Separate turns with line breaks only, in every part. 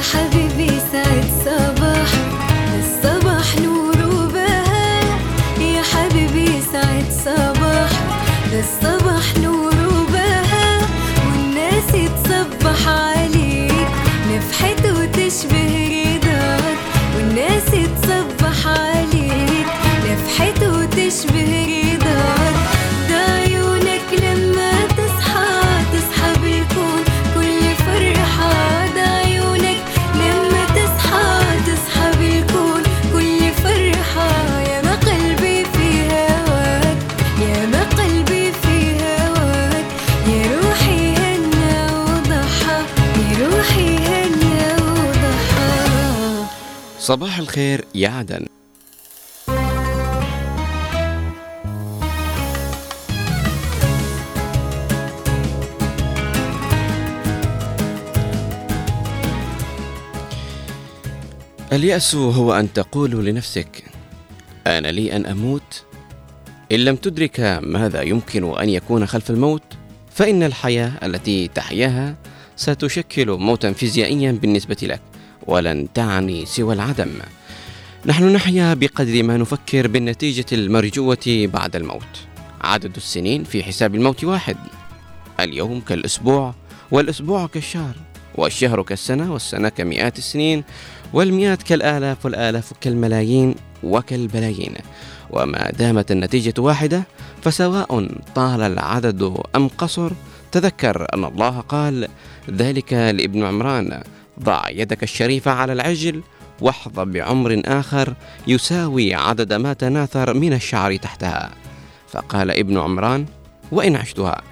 حبيبي. صباح
الخير يا عدن. اليأس هو أن تقول لنفسك أنا لي أن أموت؟ إن لم تدرك ماذا يمكن أن يكون خلف الموت فإن الحياة التي تحياها ستشكل موتا فيزيائيا بالنسبة لك. ولن تعني سوى العدم. نحن نحيا بقدر ما نفكر بالنتيجة المرجوة بعد الموت. عدد السنين في حساب الموت واحد. اليوم كالأسبوع والأسبوع كالشهر والشهر كالسنة والسنة كمئات السنين والمئات كالآلاف والآلاف كالملايين وكالبلايين. وما دامت النتيجة واحدة فسواء طال العدد أم قصر تذكر أن الله قال ذلك لابن عمران ضع يدك الشريفة على العجل واحظى بعمر آخر يساوي عدد ما تناثر من الشعر تحتها. فقال ابن عمران وإن عشتها.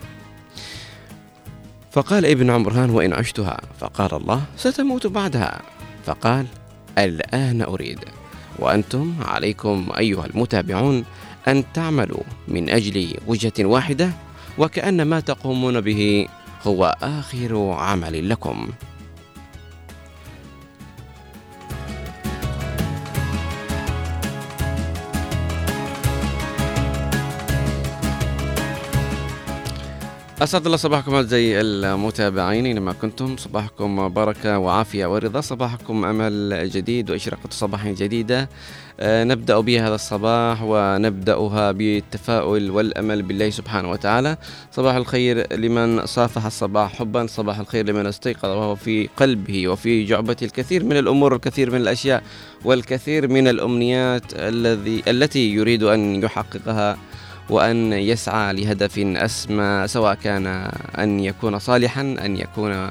فقال ابن عمران وإن عشتها. فقال الله ستموت بعدها. فقال الآن أريد. وأنتم عليكم أيها المتابعون أن تعملوا من أجل وجهة واحدة وكأن ما تقومون به هو آخر عمل لكم. أسعد الله صباحكم أعزائي المتابعين. أينما كنتم صباحكم بركة وعافية ورضا صباحكم أمل جديد وإشراقة صباح جديدة. آه، نبدأ بها هذا الصباح ونبدأها بالتفاؤل والأمل بالله سبحانه وتعالى. صباح الخير لمن صافح الصباح حبا. صباح الخير لمن استيقظ وهو في قلبه وفي جعبته. الكثير من الأمور الكثير من الأشياء والكثير من الأمنيات الذي التي يريد أن يحققها وأن يسعى لهدف أسمى سواء كان أن يكون صالحا أن يكون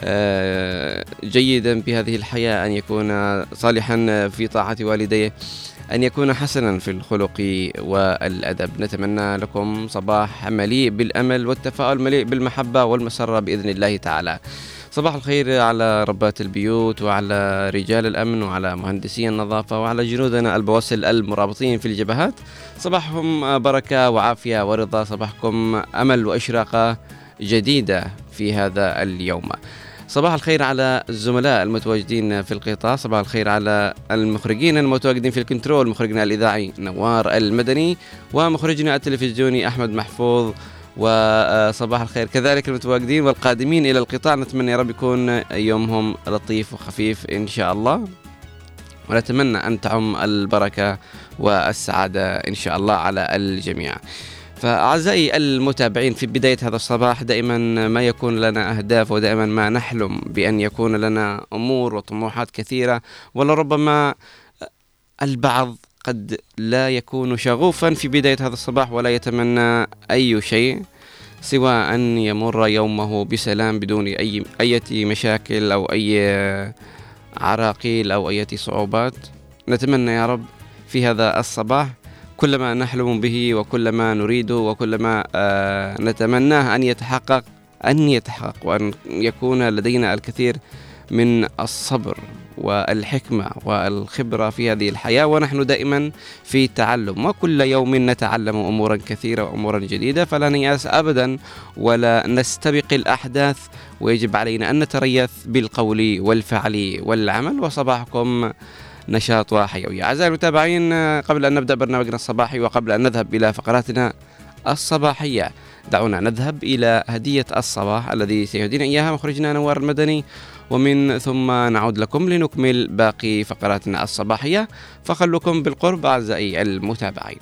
آه، جيدا بهذه الحياة أن يكون صالحا في طاعة والديه أن يكون حسنا في الخلق والأدب. نتمنى لكم صباح مليء بالأمل والتفاؤل مليء بالمحبة والمسرة بإذن الله تعالى. صباح الخير على ربات البيوت وعلى رجال الأمن وعلى مهندسي النظافة وعلى جنودنا البواسل المرابطين في الجبهات. صباحكم بركة وعافية ورضا صباحكم أمل وإشراقة جديدة في هذا اليوم. صباح الخير على الزملاء المتواجدين في القطاع صباح الخير على المخرجين المتواجدين في الكنترول مخرجنا الإذاعي نوار المدني ومخرجنا التلفزيوني أحمد محفوظ وصباح الخير. كذلك المتواجدين والقادمين إلى القطاع نتمنى يا رب يكون يومهم لطيف وخفيف إن شاء الله. ونتمنى أن تعم البركة والسعادة إن شاء الله على الجميع. فأعزائي المتابعين في بداية هذا الصباح دائما ما يكون لنا أهداف ودائما ما نحلم بأن يكون لنا أمور وطموحات كثيرة ولربما البعض قد لا يكون شغوفا في بداية هذا الصباح ولا يتمنى أي شيء سوى أن يمر يومه بسلام بدون أي أي مشاكل أو أي عراقيل أو أي صعوبات. نتمنى يا رب في هذا الصباح كل ما نحلم به وكل ما نريده وكل ما آه نتمناه أن يتحقق أن يتحقق وأن يكون لدينا الكثير من الصبر. والحكمة والخبرة في هذه الحياة ونحن دائما في تعلم. وكل يوم نتعلم أمورا كثيرة وأمورا جديدة فلا نيأس أبدا ولا نستبق الأحداث. ويجب علينا أن نتريث بالقول والفعل والعمل. وصباحكم نشاط وحيوية أعزائي المتابعين قبل أن نبدأ برنامجنا الصباحي وقبل أن نذهب إلى فقراتنا الصباحية
دعونا نذهب إلى هدية الصباح الذي سيهدينا إياها مخرجنا نوار المدني ومن ثم نعود لكم لنكمل باقي فقراتنا الصباحية. فخلوكم بالقرب أعزائي المتابعين.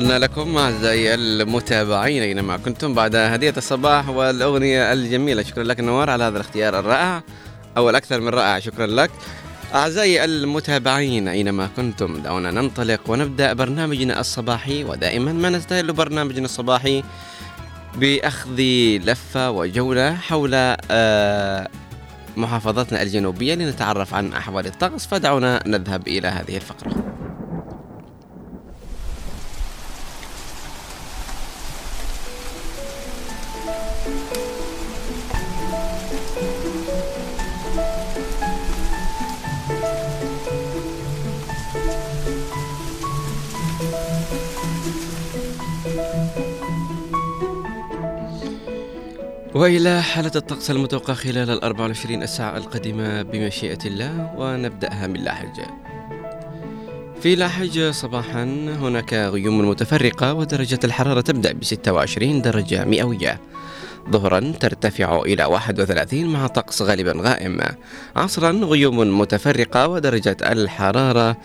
عدنا لكم أعزائي المتابعين أينما كنتم بعد هدية الصباح والأغنية الجميلة. شكرا لك نوار على هذا الاختيار الرائع أو الأكثر من رائع. شكرا لك. أعزائي المتابعين أينما كنتم دعونا ننطلق ونبدأ برنامجنا الصباحي ودائما ما نستهل برنامجنا الصباحي بأخذ لفة وجولة حول آه، محافظتنا الجنوبية لنتعرف عن أحوال الطقس فدعونا نذهب إلى هذه الفقرة. وإلى حالة الطقس المتوقع خلال ال 24 الساعة القادمة بمشيئة الله ونبدأها من لاحج. في لاحج صباحا هناك غيوم متفرقة ودرجة الحرارة تبدأ ب 26 درجة مئوية. ظهرا ترتفع إلى 31 مع طقس غالبا غائم. عصرا غيوم متفرقة ودرجة الحرارة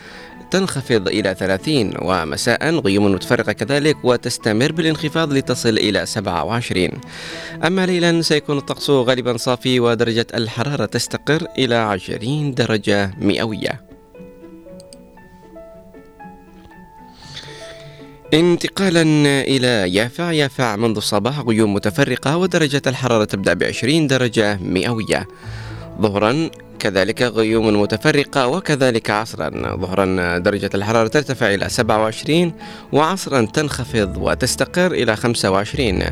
تنخفض إلى 30 ومساء غيوم متفرقة كذلك وتستمر بالانخفاض لتصل إلى 27 أما ليلا سيكون الطقس غالبا صافي ودرجة الحرارة تستقر إلى 20 درجة مئوية. انتقالا إلى يافع يافع منذ الصباح غيوم متفرقة ودرجة الحرارة تبدأ ب 20 درجة مئوية. ظهرا كذلك غيوم متفرقة وكذلك عصرا. ظهرا درجة الحرارة ترتفع إلى 27 وعصرا تنخفض وتستقر إلى 25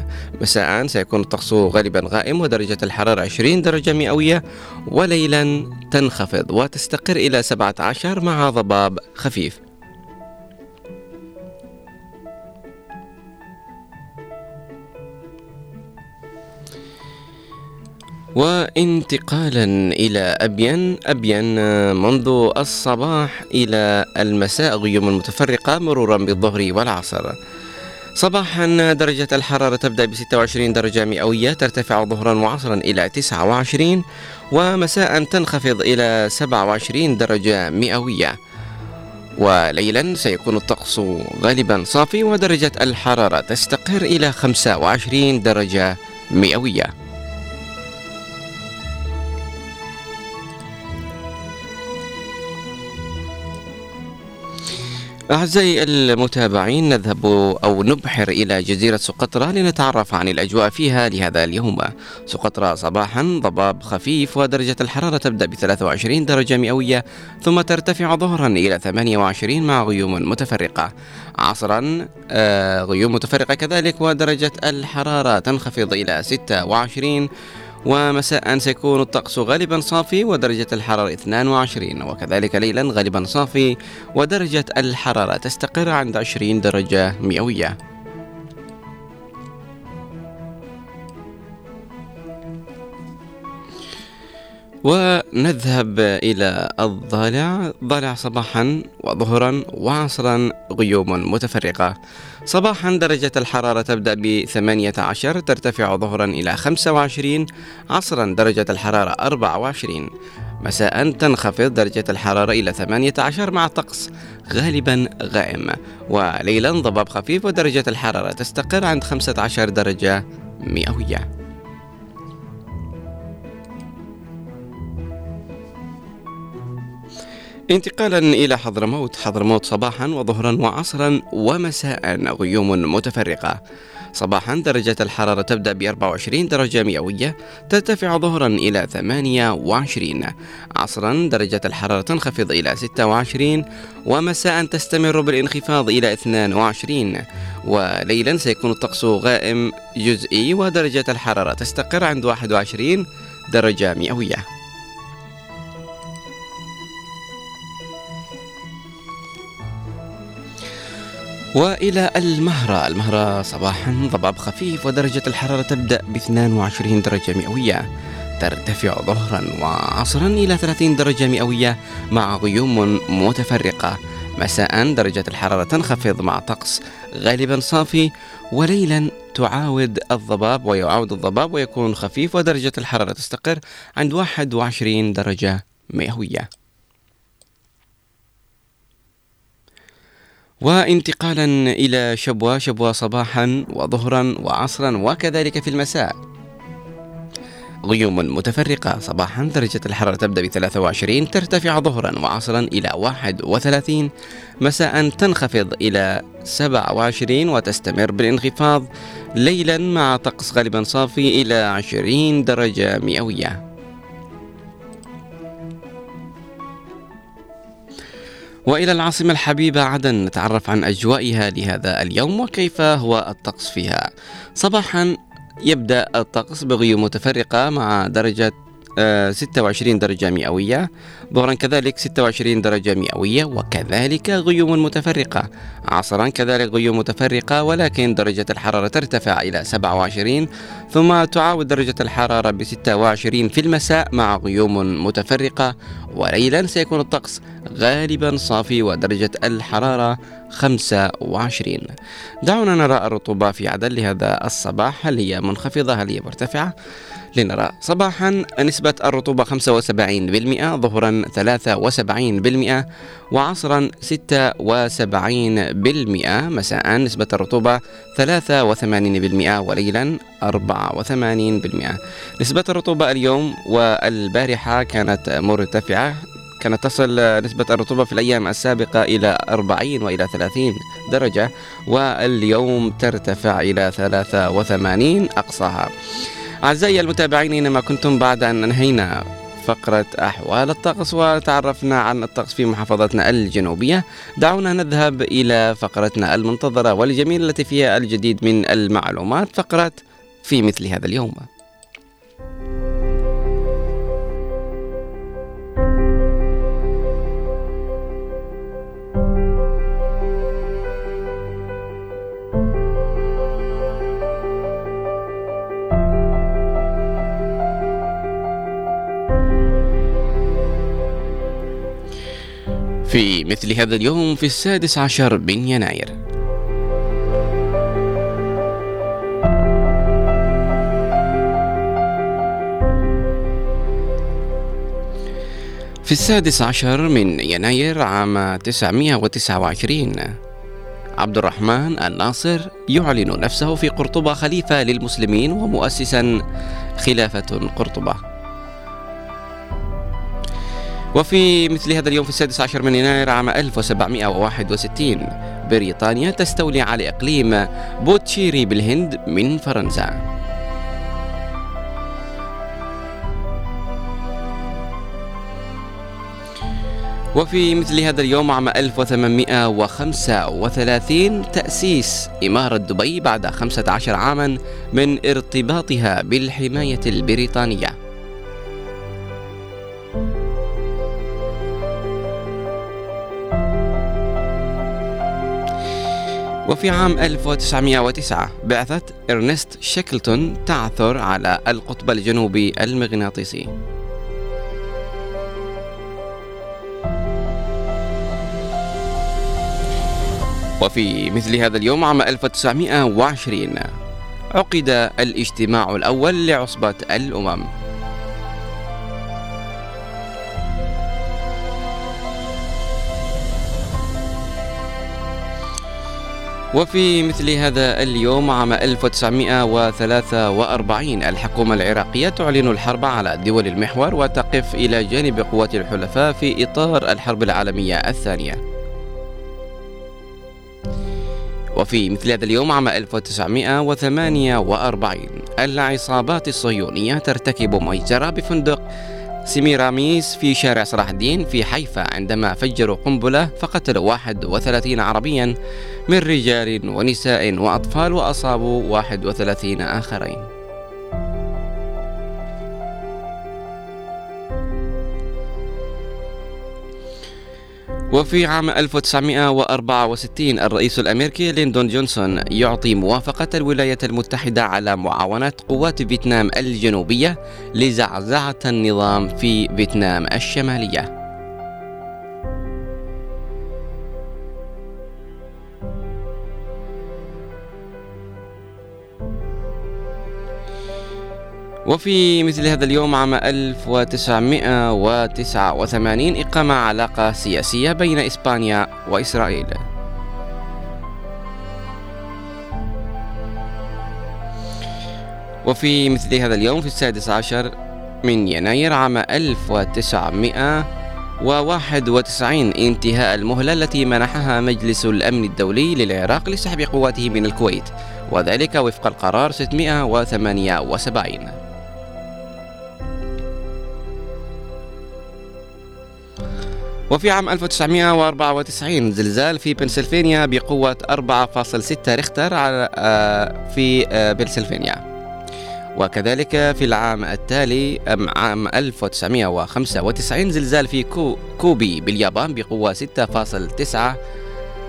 مساء سيكون الطقس غالبا غائم ودرجة الحرارة 20 درجة مئوية وليلا تنخفض وتستقر إلى 17 مع ضباب خفيف. وانتقالا إلى أبين أبين منذ الصباح إلى المساء غيوم متفرقة مرورا بالظهر والعصر. صباحا درجة الحرارة تبدأ ب 26 درجة مئوية ترتفع ظهرا وعصرا إلى 29 ومساء تنخفض إلى 27 درجة مئوية. وليلا سيكون الطقس غالبا صافي ودرجة الحرارة تستقر إلى 25 درجة مئوية. أعزائي المتابعين نذهب أو نبحر إلى جزيرة سقطرى لنتعرف عن الأجواء فيها لهذا اليوم. سقطرى صباحا ضباب خفيف ودرجة الحرارة تبدأ ب 23 درجة مئوية ثم ترتفع ظهرا إلى 28 مع غيوم متفرقة. عصرا آه، غيوم متفرقة كذلك ودرجة الحرارة تنخفض إلى 26 ومساء سيكون الطقس غالبا صافي ودرجة الحرارة 22 وكذلك ليلا غالبا صافي ودرجة الحرارة تستقر عند 20 درجة مئوية. ونذهب إلى الضالع ضالع صباحا وظهرا وعصرا غيوم متفرقة. صباحا درجة الحرارة تبدأ ب 18 ترتفع ظهرا إلى 25 عصرا درجة الحرارة 24 مساء تنخفض درجة الحرارة إلى 18 مع طقس غالبا غائم. وليلا ضباب خفيف ودرجة الحرارة تستقر عند 15 درجة مئوية. انتقالا إلى حضرموت حضرموت صباحا وظهرا وعصرا ومساء غيوم متفرقة. صباحا درجة الحرارة تبدأ ب 24 درجة مئوية ترتفع ظهرا إلى 28 عصرا درجة الحرارة تنخفض إلى 26 ومساء تستمر بالانخفاض إلى 22 وليلا سيكون الطقس غائم جزئي ودرجة الحرارة تستقر عند 21 درجة مئوية. وإلى المهرة. المهرة صباحا ضباب خفيف ودرجة الحرارة تبدأ ب 22 درجة مئوية. ترتفع ظهرا وعصرا إلى 30 درجة مئوية مع غيوم متفرقة. مساء درجة الحرارة تنخفض مع طقس غالبا صافي وليلا تعاود الضباب ويعاود الضباب ويكون خفيف ودرجة الحرارة تستقر عند 21 درجة مئوية. وانتقالا إلى شبوة شبوة صباحا وظهرا وعصرا وكذلك في المساء. غيوم متفرقة صباحا درجة الحرارة تبدأ ب 23 ترتفع ظهرا وعصرا إلى 31 مساء تنخفض إلى 27 وتستمر بالانخفاض ليلا مع طقس غالبا صافي إلى 20 درجة مئوية. وإلى العاصمة الحبيبة عدن نتعرف عن أجوائها لهذا اليوم وكيف هو الطقس فيها. صباحا يبدأ الطقس بغيوم متفرقة مع درجة 26 درجة مئوية ظهرا كذلك 26 درجة مئوية وكذلك غيوم متفرقة. عصرا كذلك غيوم متفرقة ولكن درجة الحرارة ترتفع إلى 27 ثم تعاود درجة الحرارة ب 26 في المساء مع غيوم متفرقة وليلا سيكون الطقس غالبا صافي ودرجة الحرارة 25 دعونا نرى الرطوبة في عدن لهذا الصباح هل هي منخفضة هل هي مرتفعة؟ لنرى. صباحا نسبة الرطوبة 75% ظهرا 73% وعصرا 76% مساء نسبة الرطوبة 83% وليلا 84% نسبة الرطوبة اليوم والبارحة كانت مرتفعة. كانت تصل نسبة الرطوبة في الأيام السابقة إلى 40 وإلى 30 درجة واليوم ترتفع إلى 83 أقصاها. أعزائي المتابعين أينما كنتم بعد أن أنهينا فقرة أحوال الطقس وتعرفنا عن الطقس في محافظتنا الجنوبية. دعونا نذهب إلى فقرتنا المنتظرة والجميلة التي فيها الجديد من المعلومات فقرة في مثل هذا اليوم. في مثل هذا اليوم في السادس عشر من يناير. في السادس عشر من يناير عام 929 عبد الرحمن الناصر يعلن نفسه في قرطبة خليفة للمسلمين ومؤسسا خلافة قرطبة. وفي مثل هذا اليوم في السادس عشر من يناير عام 1761 بريطانيا تستولي على إقليم بوتشيري بالهند من فرنسا. وفي مثل هذا اليوم عام 1835 تأسيس إمارة دبي بعد 15 عاما من ارتباطها بالحماية البريطانية. وفي عام 1909 بعثة إرنست شيكلتون تعثر على القطب الجنوبي المغناطيسي. وفي مثل هذا اليوم عام 1920 عقد الاجتماع الأول لعصبة الأمم. وفي مثل هذا اليوم عام 1943 الحكومة العراقية تعلن الحرب على دول المحور وتقف إلى جانب قوات الحلفاء في إطار الحرب العالمية الثانية. وفي مثل هذا اليوم عام 1948 العصابات الصهيونية ترتكب مجزرة بفندق سيميراميس في شارع صلاح الدين في حيفا عندما فجروا قنبلة فقتلوا 31 عربيا من رجال ونساء وأطفال وأصابوا 31 آخرين. وفي عام 1964 الرئيس الأمريكي ليندون جونسون يعطي موافقة الولايات المتحدة على معاونة قوات فيتنام الجنوبية لزعزعة النظام في فيتنام الشمالية. وفي مثل هذا اليوم عام 1989 إقام علاقة سياسية بين إسبانيا وإسرائيل. وفي مثل هذا اليوم في السادس عشر من يناير عام 1991 انتهاء المهلة التي منحها مجلس الأمن الدولي للعراق لسحب قواته من الكويت وذلك وفق القرار 678 وفي عام 1994 زلزال في بنسلفانيا بقوة 4.6 ريختر على آه، في آه، بنسلفانيا. وكذلك في العام التالي عام 1995 زلزال في كو كوبي باليابان بقوة 6.9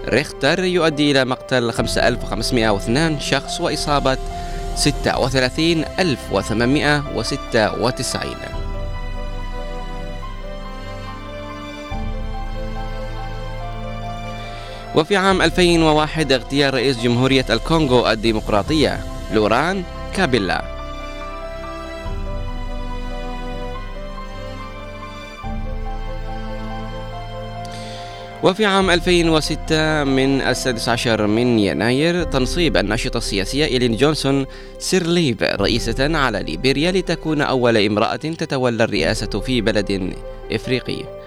ريختر يؤدي إلى مقتل 5502 شخص وإصابة 36896 وفي عام 2001 اغتيال رئيس جمهورية الكونغو الديمقراطية لوران كابيلا. وفي عام 2006 من السادس عشر من يناير تنصيب الناشطة السياسية إلين جونسون سيرليف رئيسة على ليبيريا لتكون أول امرأة تتولى الرئاسة في بلد إفريقي.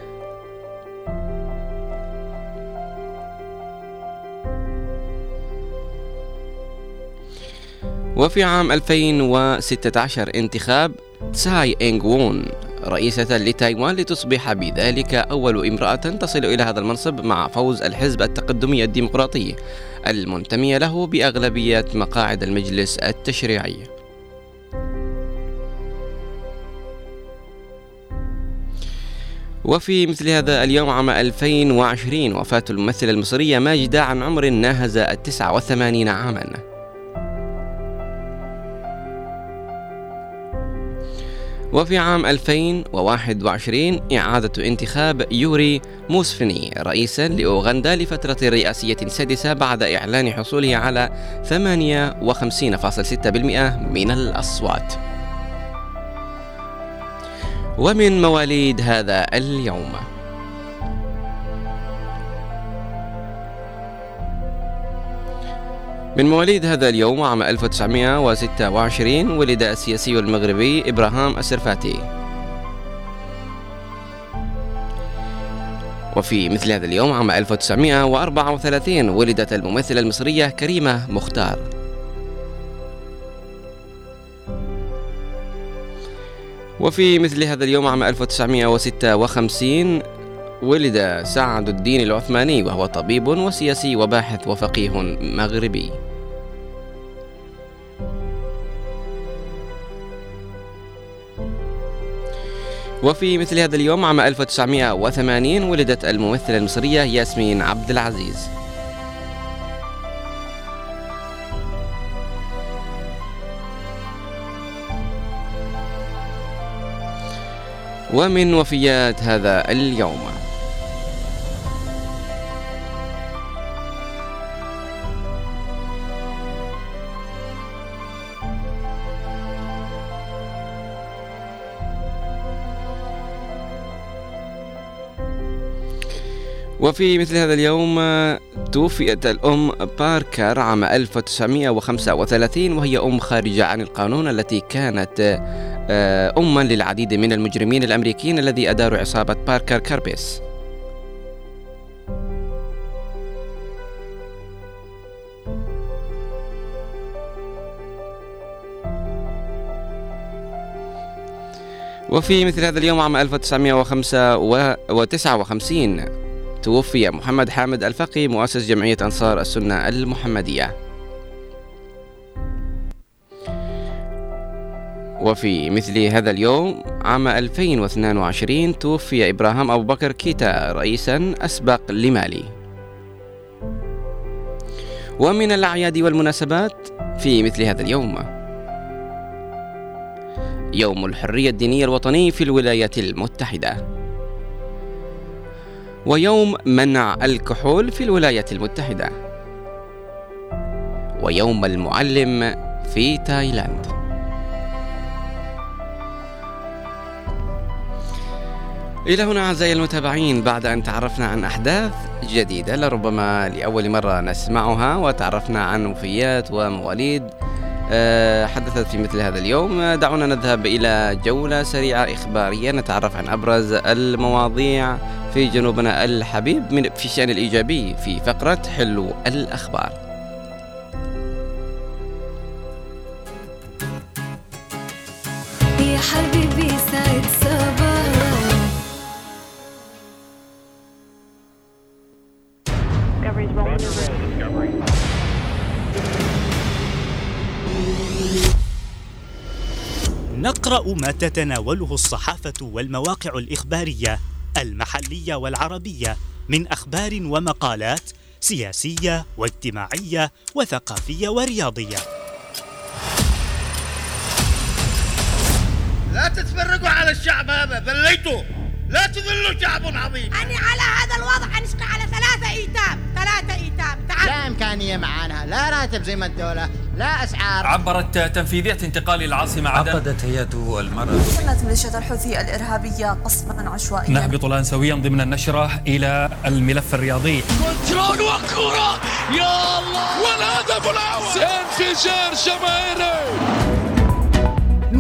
وفي عام 2016 انتخاب تساي إنغ وون رئيسة لتايوان لتصبح بذلك أول امرأة تصل إلى هذا المنصب مع فوز الحزب التقدمي الديمقراطي المنتمي له بأغلبية مقاعد المجلس التشريعي. وفي مثل هذا اليوم عام 2020 وفاة الممثلة المصرية ماجدة عن عمر ناهز التسعة وثمانين عاماً. وفي عام 2021 إعادة انتخاب يوري موسفني رئيسا لأوغندا لفترة رئاسية سادسة بعد إعلان حصوله على 58.6% من الأصوات. ومن مواليد هذا اليوم من مواليد هذا اليوم عام 1926 ولد السياسي المغربي إبراهام السرفاتي. وفي مثل هذا اليوم عام 1934 ولدت الممثلة المصرية كريمة مختار. وفي مثل هذا اليوم عام 1956 ولد سعد الدين العثماني وهو طبيب وسياسي وباحث وفقيه مغربي. وفي مثل هذا اليوم عام 1980 ولدت الممثلة المصرية ياسمين عبد العزيز. ومن وفيات هذا اليوم. وفي مثل هذا اليوم توفيت الأم باركر عام 1935 وهي أم خارجة عن القانون التي كانت آه، أما للعديد من المجرمين الأمريكيين الذي أداروا عصابة باركر كاربيس. وفي مثل هذا اليوم عام 1959 توفي محمد حامد الفقي مؤسس جمعية أنصار السنة المحمدية. وفي مثل هذا اليوم عام 2022 توفي إبراهام أبو بكر كيتا رئيسا أسبق لمالي. ومن الأعياد والمناسبات في مثل هذا اليوم يوم الحرية الدينية الوطني في الولايات المتحدة. ويوم منع الكحول في الولايات المتحدة. ويوم المعلم في تايلاند. إلى هنا أعزائي المتابعين بعد أن تعرفنا عن أحداث جديدة لربما لأول مرة نسمعها وتعرفنا عن وفيات ومواليد آه، حدثت في مثل هذا اليوم. دعونا نذهب إلى جولة سريعة إخبارية نتعرف عن أبرز المواضيع. في جنوبنا الحبيب من في الشأن الإيجابي في فقرة حلو الأخبار.
يا حبيبي سعد صباح.
نقرأ ما تتناوله الصحافة والمواقع الإخبارية. المحلية والعربية من أخبار ومقالات سياسية واجتماعية وثقافية ورياضية.
لا تتفرقوا على الشعب هذا ذليتوا لا تذلوا شعب عظيم.
أنا على هذا الوضع أنشق على ثلاثة إيتام. ثلاثة إيتام. تعال.
لا إمكانية معانا. لا راتب زي ما الدولة. لا أسعار.
عبرت تنفيذية انتقال العاصمة عدن.
عقدت هيئة المرأة.
وصلت ميليشيا الحوثي الإرهابية قصفا عشوائيا.
نهبط الآن سويا ضمن النشرة إلى الملف الرياضي.
كنترول وكرة يا الله! والهدف الأول! انفجار جماهيري!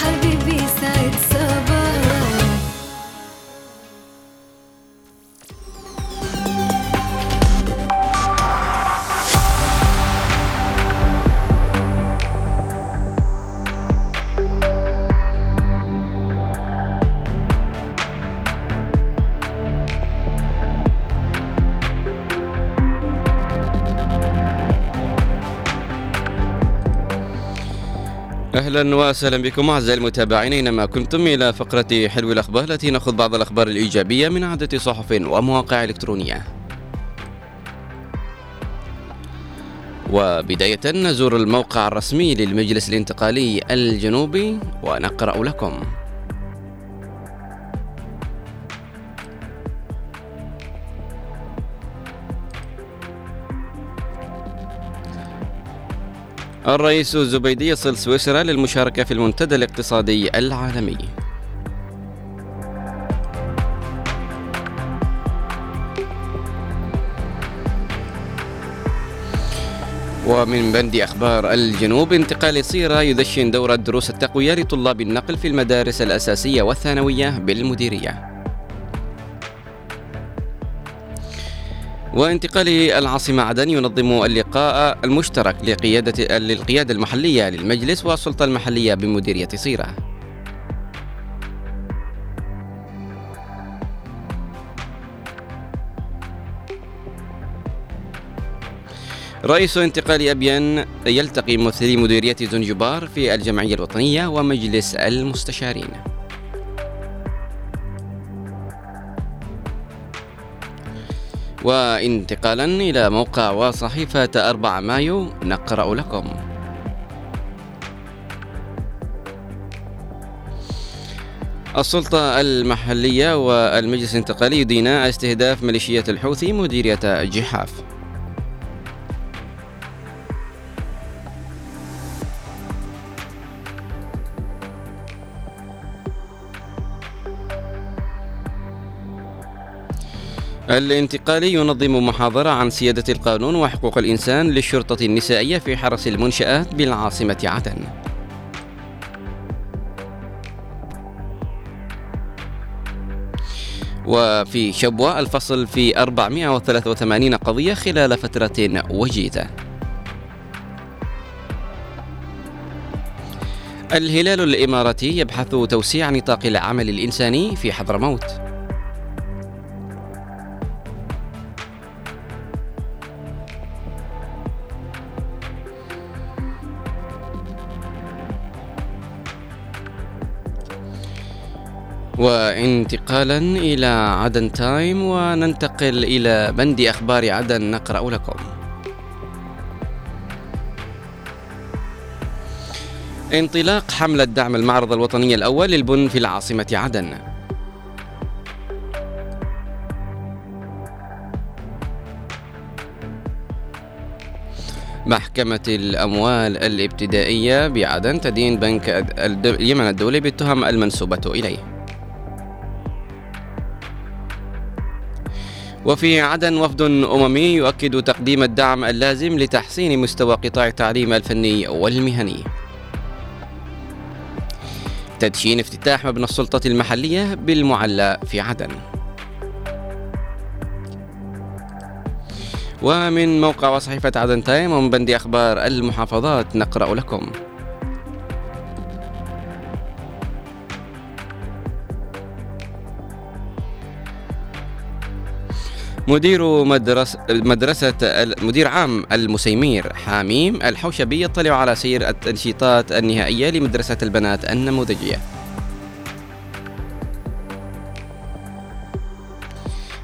حبيبي سعد
أهلا وسهلا بكم أعزائي المتابعين اينما كنتم إلى فقرة حلو الأخبار التي ناخذ بعض الأخبار الإيجابية من عدة صحف ومواقع إلكترونية. وبداية نزور الموقع الرسمي للمجلس الانتقالي الجنوبي ونقرأ لكم. الرئيس الزبيدي يصل سويسرا للمشاركة في المنتدى الاقتصادي العالمي. ومن بند أخبار الجنوب انتقال صيرة يدشن دورة دروس التقوية لطلاب النقل في المدارس الأساسية والثانوية بالمديرية. وانتقال العاصمة عدن ينظم اللقاء المشترك لقيادة للقيادة المحلية للمجلس والسلطة المحلية بمديرية صيرة. رئيس انتقال أبين يلتقي ممثلي مديرية زنجبار في الجمعية الوطنية ومجلس المستشارين. وانتقالا إلى موقع وصحيفة 4 مايو نقرأ لكم. السلطة المحلية والمجلس الانتقالي يدينا استهداف ميليشيات الحوثي مديرية جحاف. الانتقالي ينظم محاضرة عن سيادة القانون وحقوق الإنسان للشرطة النسائية في حرس المنشآت بالعاصمة عدن. وفي شبوة الفصل في 483 قضية خلال فترة وجيزة. الهلال الإماراتي يبحث توسيع نطاق العمل الإنساني في حضرموت. وانتقالا إلى عدن تايم وننتقل إلى بند أخبار عدن نقرأ لكم. انطلاق حملة دعم المعرض الوطني الأول للبن في العاصمة عدن. محكمة الأموال الابتدائية بعدن تدين بنك اليمن الدولي بالتهم المنسوبة إليه. وفي عدن وفد أممي يؤكد تقديم الدعم اللازم لتحسين مستوى قطاع التعليم الفني والمهني. تدشين افتتاح مبنى السلطة المحلية بالمعلى في عدن. ومن موقع وصحيفة عدن تايم ومن بند أخبار المحافظات نقرأ لكم. مدير مدرسة مدرسة مدير عام المسيمير حاميم الحوشبي يطلع على سير التنشيطات النهائية لمدرسة البنات النموذجية.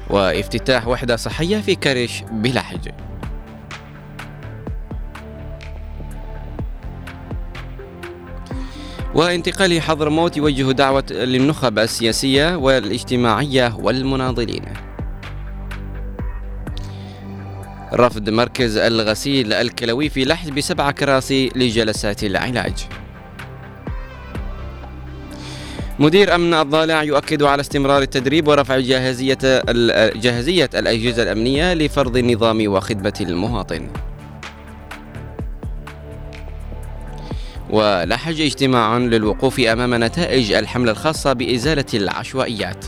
وافتتاح وحدة صحية في كرش بلحج وانتقال حضرموت يوجه دعوة للنخب السياسية والاجتماعية والمناضلين. رفض مركز الغسيل الكلوي في لحج بسبع كراسي لجلسات العلاج. مدير أمن الضالع يؤكد على استمرار التدريب ورفع جاهزية جاهزية الأجهزة الأمنية لفرض النظام وخدمة المواطن. ولحج اجتماع للوقوف أمام نتائج الحملة الخاصة بإزالة العشوائيات.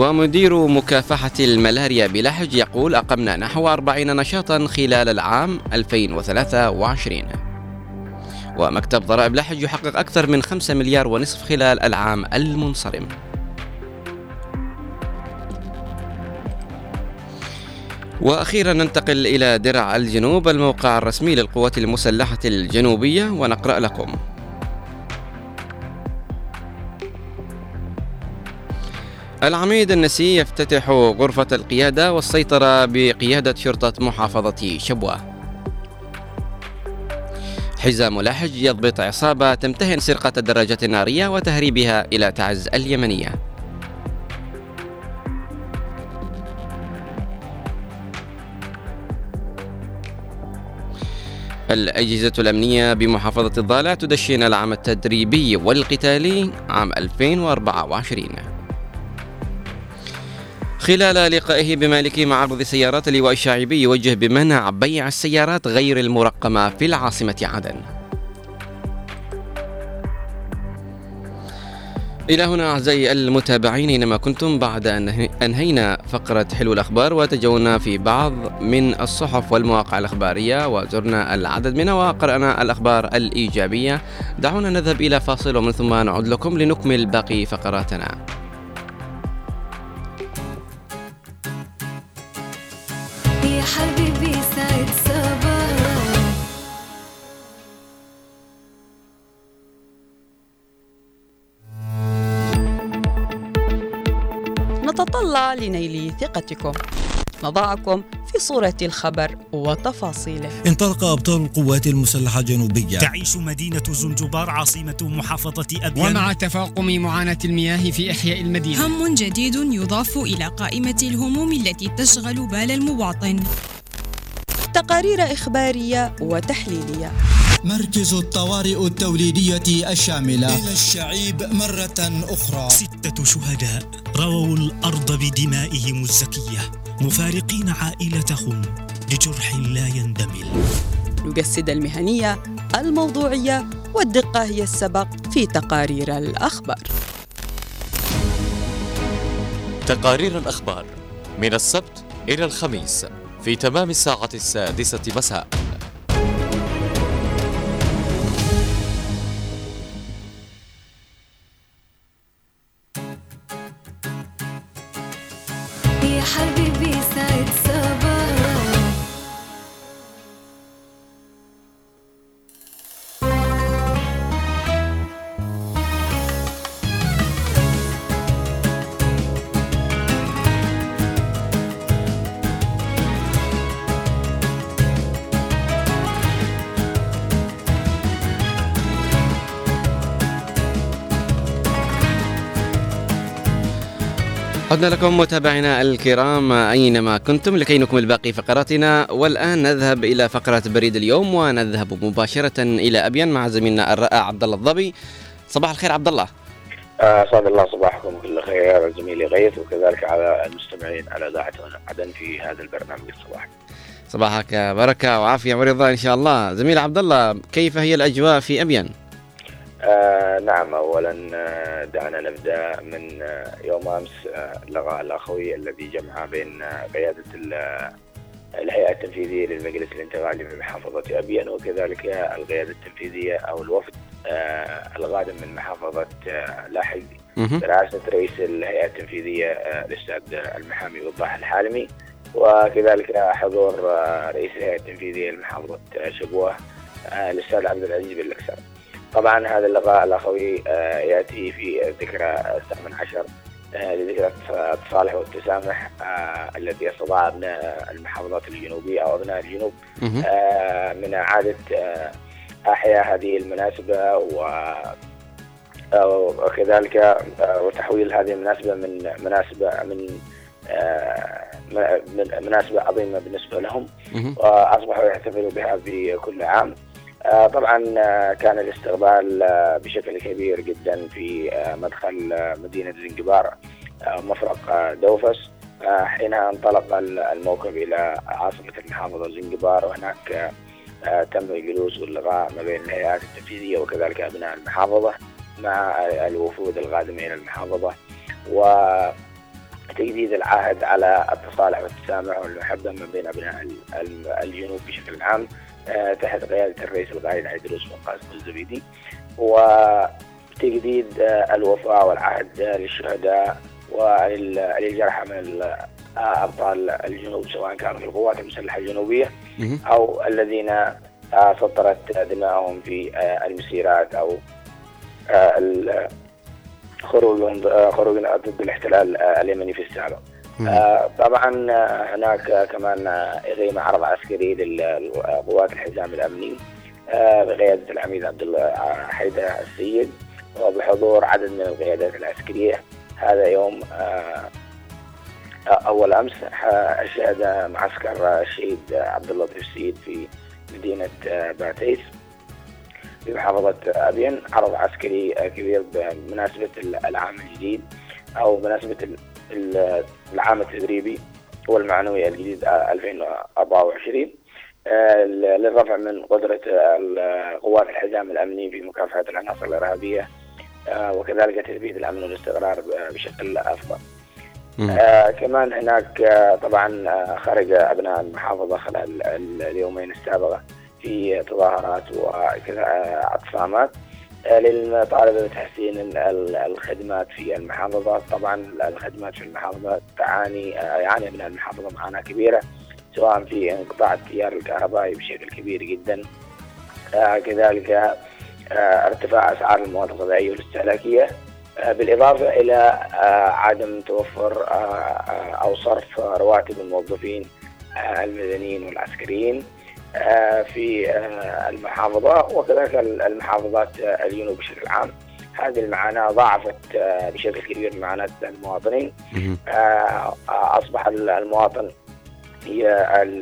ومدير مكافحة الملاريا بلحج يقول أقمنا نحو 40 نشاطا خلال العام 2023 ومكتب ضرائب لحج يحقق أكثر من 5 مليار ونصف خلال العام المنصرم. وأخيرا ننتقل إلى درع الجنوب الموقع الرسمي للقوات المسلحة الجنوبية ونقرأ لكم. العميد النسي يفتتح غرفة القيادة والسيطرة بقيادة شرطة محافظة شبوة. حزام لحج يضبط عصابة تمتهن سرقة الدراجة النارية وتهريبها إلى تعز اليمنية. الأجهزة الأمنية بمحافظة الضالع تدشن العام التدريبي والقتالي عام 2024 خلال لقائه بمالكي معرض سيارات اللواء الشعبي يوجه بمنع بيع السيارات غير المرقمة في العاصمة عدن. إلى هنا أعزائي المتابعين أينما كنتم بعد أن أنهينا فقرة حلو الأخبار وتجولنا في بعض من الصحف والمواقع الأخبارية وزرنا العدد منها وقرأنا الأخبار الإيجابية. دعونا نذهب إلى فاصل ومن ثم نعود لكم لنكمل باقي فقراتنا.
ظل لنيل ثقتكم. نضعكم في صورة الخبر وتفاصيله.
انطلق أبطال القوات المسلحة الجنوبية
تعيش مدينة زنجبار عاصمة محافظة أبيان.
ومع تفاقم معاناة المياه في إحياء المدينة.
هم جديد يضاف إلى قائمة الهموم التي تشغل بال المواطن.
تقارير إخبارية وتحليلية.
مركز الطوارئ التوليدية الشاملة. إلى الشعيب مرة أخرى.
ستة شهداء رووا الأرض بدمائهم الزكية مفارقين عائلتهم لجرح لا يندمل.
نجسد المهنية الموضوعية والدقة هي السبق في تقارير الأخبار.
تقارير الأخبار من السبت إلى الخميس في تمام الساعة السادسة مساء.
يا حبيبي سعد صباح
عدنا لكم متابعينا الكرام أينما كنتم لكي نكمل باقي فقراتنا والآن نذهب إلى فقرة بريد اليوم ونذهب مباشرة إلى ابين مع زميلنا الرائع عبد الله الضبي. صباح الخير عبد الله
أسعد الله صباحكم بكل خير زميلي غيث وكذلك على المستمعين على إذاعة عدن في هذا البرنامج الصباحي.
صباحك بركة وعافية ورضا إن شاء الله. زميل عبد الله كيف هي الأجواء في ابين
آه نعم اولا آه، دعنا نبدأ من آه، يوم أمس آه، اللقاء الأخوي الذي جمع بين آه، قيادة ال- آه، الهيئة التنفيذية للمجلس الانتقالي بمحافظه ابين وكذلك القيادة التنفيذية أو الوفد آه، القادم من محافظة آه، لاحق. برئاسه رئيس الهيئة التنفيذية آه، الأستاذ المحامي وضاح الحالمي وكذلك حضور آه، رئيس الهيئة التنفيذية لمحافظة آه، شبوة آه، الأستاذ عبد العزيز بن. طبعا هذا اللقاء الأخوي آه، يأتي في ذكرى الثامن عشر آه، لذكرى التصالح والتسامح آه، التي استطاع أبناء المحافظات الجنوبية أو أبناء الجنوب من اعاده أحياء هذه المناسبة و وكذلك وتحويل هذه المناسبة من مناسبة من م- من- مناسبة عظيمة بالنسبة لهم
مهم.
وأصبحوا يحتفلوا بها في كل عام. آه، طبعا آه، كان الاستقبال آه، بشكل كبير جدا في مدخل مدينة زنجبار مفرق دوفس. حينها انطلق ال- الموكب إلى عاصمة المحافظة زنجبار وهناك تم الجلوس واللقاء ما بين الهيئات التنفيذية وكذلك أبناء المحافظة مع الوفود القادمه إلى المحافظة. وتجديد العهد على التصالح والتسامح والمحبة ما بين ال- الجنوب بشكل عام. تحت قيادة الرئيس القائد عيدروس بن قاسم الزبيدي وتجديد الوفاء والعهد للشهداء وللجرحى من ال- ابطال الجنوب سواء كانوا في القوات المسلحة الجنوبية
مهم.
أو الذين آه، سطرت دماءهم في آه، المسيرات أو ال- خروج آه، خروج ضد الاحتلال اليمني في السابق. آه، طبعا آه، هناك كمان آه، إقيم عرض عسكري للقوات الحزام الأمني بقيادة العميد عبد الله حيدر السيد وبحضور عدد من القيادات العسكرية. هذا يوم أول أمس ح- شهد معسكر الشهيد عبد اللطيف السيد في مدينة باتيس بمحافظة أبين. عرض عسكري كبير بمناسبة ال- العام الجديد أو بمناسبة العام التدريبي والمعنوي الجديد آه، 2024 آه، ل- للرفع من قدرة آه، قوات الحزام الأمني في مكافحة العناصر الإرهابية آه، وكذلك تثبيت الأمن والاستقرار آه، بشكل أفضل. آه كمان هناك آه طبعا آه خرج أبناء المحافظة خلال ال- اليومين السابقة في تظاهرات واعتصامات آه للمطالبه بتحسين ال- ال- الخدمات في المحافظه، طبعا الخدمات في المحافظه تعاني آه يعاني ابناء المحافظة معاناة كبيرة سواء في انقطاع التيار الكهربائي بشكل كبير جدا. آه كذلك ارتفاع أسعار المواد الغذائية والاستهلاكية. بالإضافة إلى آه، عدم توفر أو صرف رواتب الموظفين المدنيين والعسكريين. في آه، المحافظة وكذلك المحافظات آه، اليونو بشكل عام. هذه المعاناة ضاعفت آه، بشكل كبير معاناة المواطنين. آه، آه، أصبح المواطن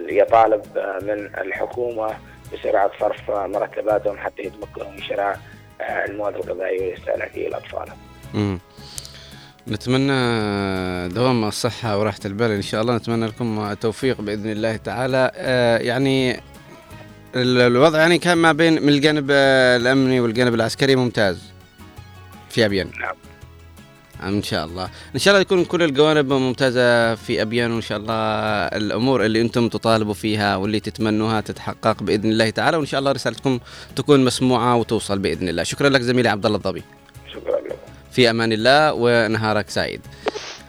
يطالب آه، من الحكومة بسرعة صرف آه، مرتباتهم حتى يتمكنوا من شراء آه، المواد الغذائية والاستهلاكية لأطفالهم.
نتمنى دوام الصحة وراحة البال إن شاء الله. نتمنى لكم التوفيق بإذن الله تعالى. آه، يعني الوضع يعني كان ما بين من الجانب آه، الأمني والجانب العسكري ممتاز. في أبيان.
نعم.
إن شاء الله. إن شاء الله يكون كل الجوانب ممتازة في أبيان وإن شاء الله الأمور اللي أنتم تطالبوا فيها واللي تتمنوها تتحقق بإذن الله تعالى وإن شاء الله رسالتكم تكون مسموعة وتوصل بإذن الله. شكرا لك زميلي عبد الله الضبي.
شكرا لكم
في أمان الله ونهارك سعيد.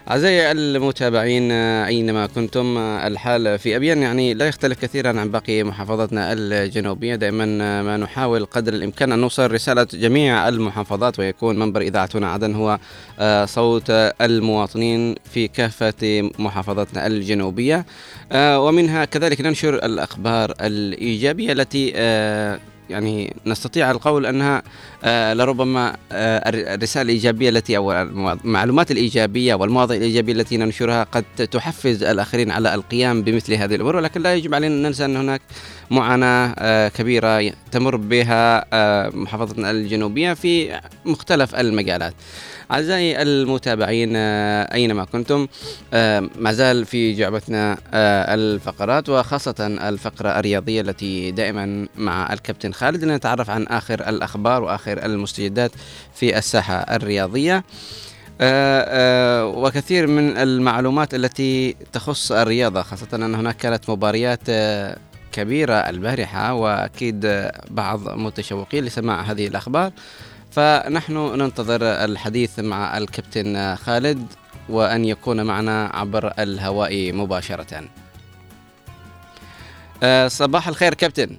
أعزائي المتابعين أينما كنتم الحال في أبيان يعني لا يختلف كثيرا عن باقي محافظاتنا الجنوبية. دائما ما نحاول قدر الإمكان أن نوصل رسالة جميع المحافظات ويكون منبر إذاعتنا عدن هو آه، صوت المواطنين في كافة محافظاتنا الجنوبية. آه، ومنها كذلك ننشر الأخبار الإيجابية التي آه، يعني نستطيع القول أنها لربما آه الر- الرسالة الإيجابية التي أو المعلومات الإيجابية والمواضيع الإيجابية التي ننشرها قد تحفز الآخرين على القيام بمثل هذه الأمور ولكن لا يجب علينا أن ننسى أن هناك معاناة آه كبيرة تمر بها آه محافظتنا الجنوبية في مختلف المجالات. أعزائي المتابعين آه، أينما كنتم آه، ما زال في جعبتنا آه، الفقرات وخاصة الفقرة الرياضية التي دائما مع الكابتن خالد لنتعرف عن آخر الأخبار وآخر المستجدات في الساحة الرياضية. آه، آه، وكثير من المعلومات التي تخص الرياضة خاصة أن هناك كانت مباريات آه، كبيرة البارحة وأكيد بعض متشوقين لسماع هذه الأخبار. فنحن ننتظر الحديث مع الكابتن خالد وأن يكون معنا عبر الهواء مباشرة. صباح الخير كابتن.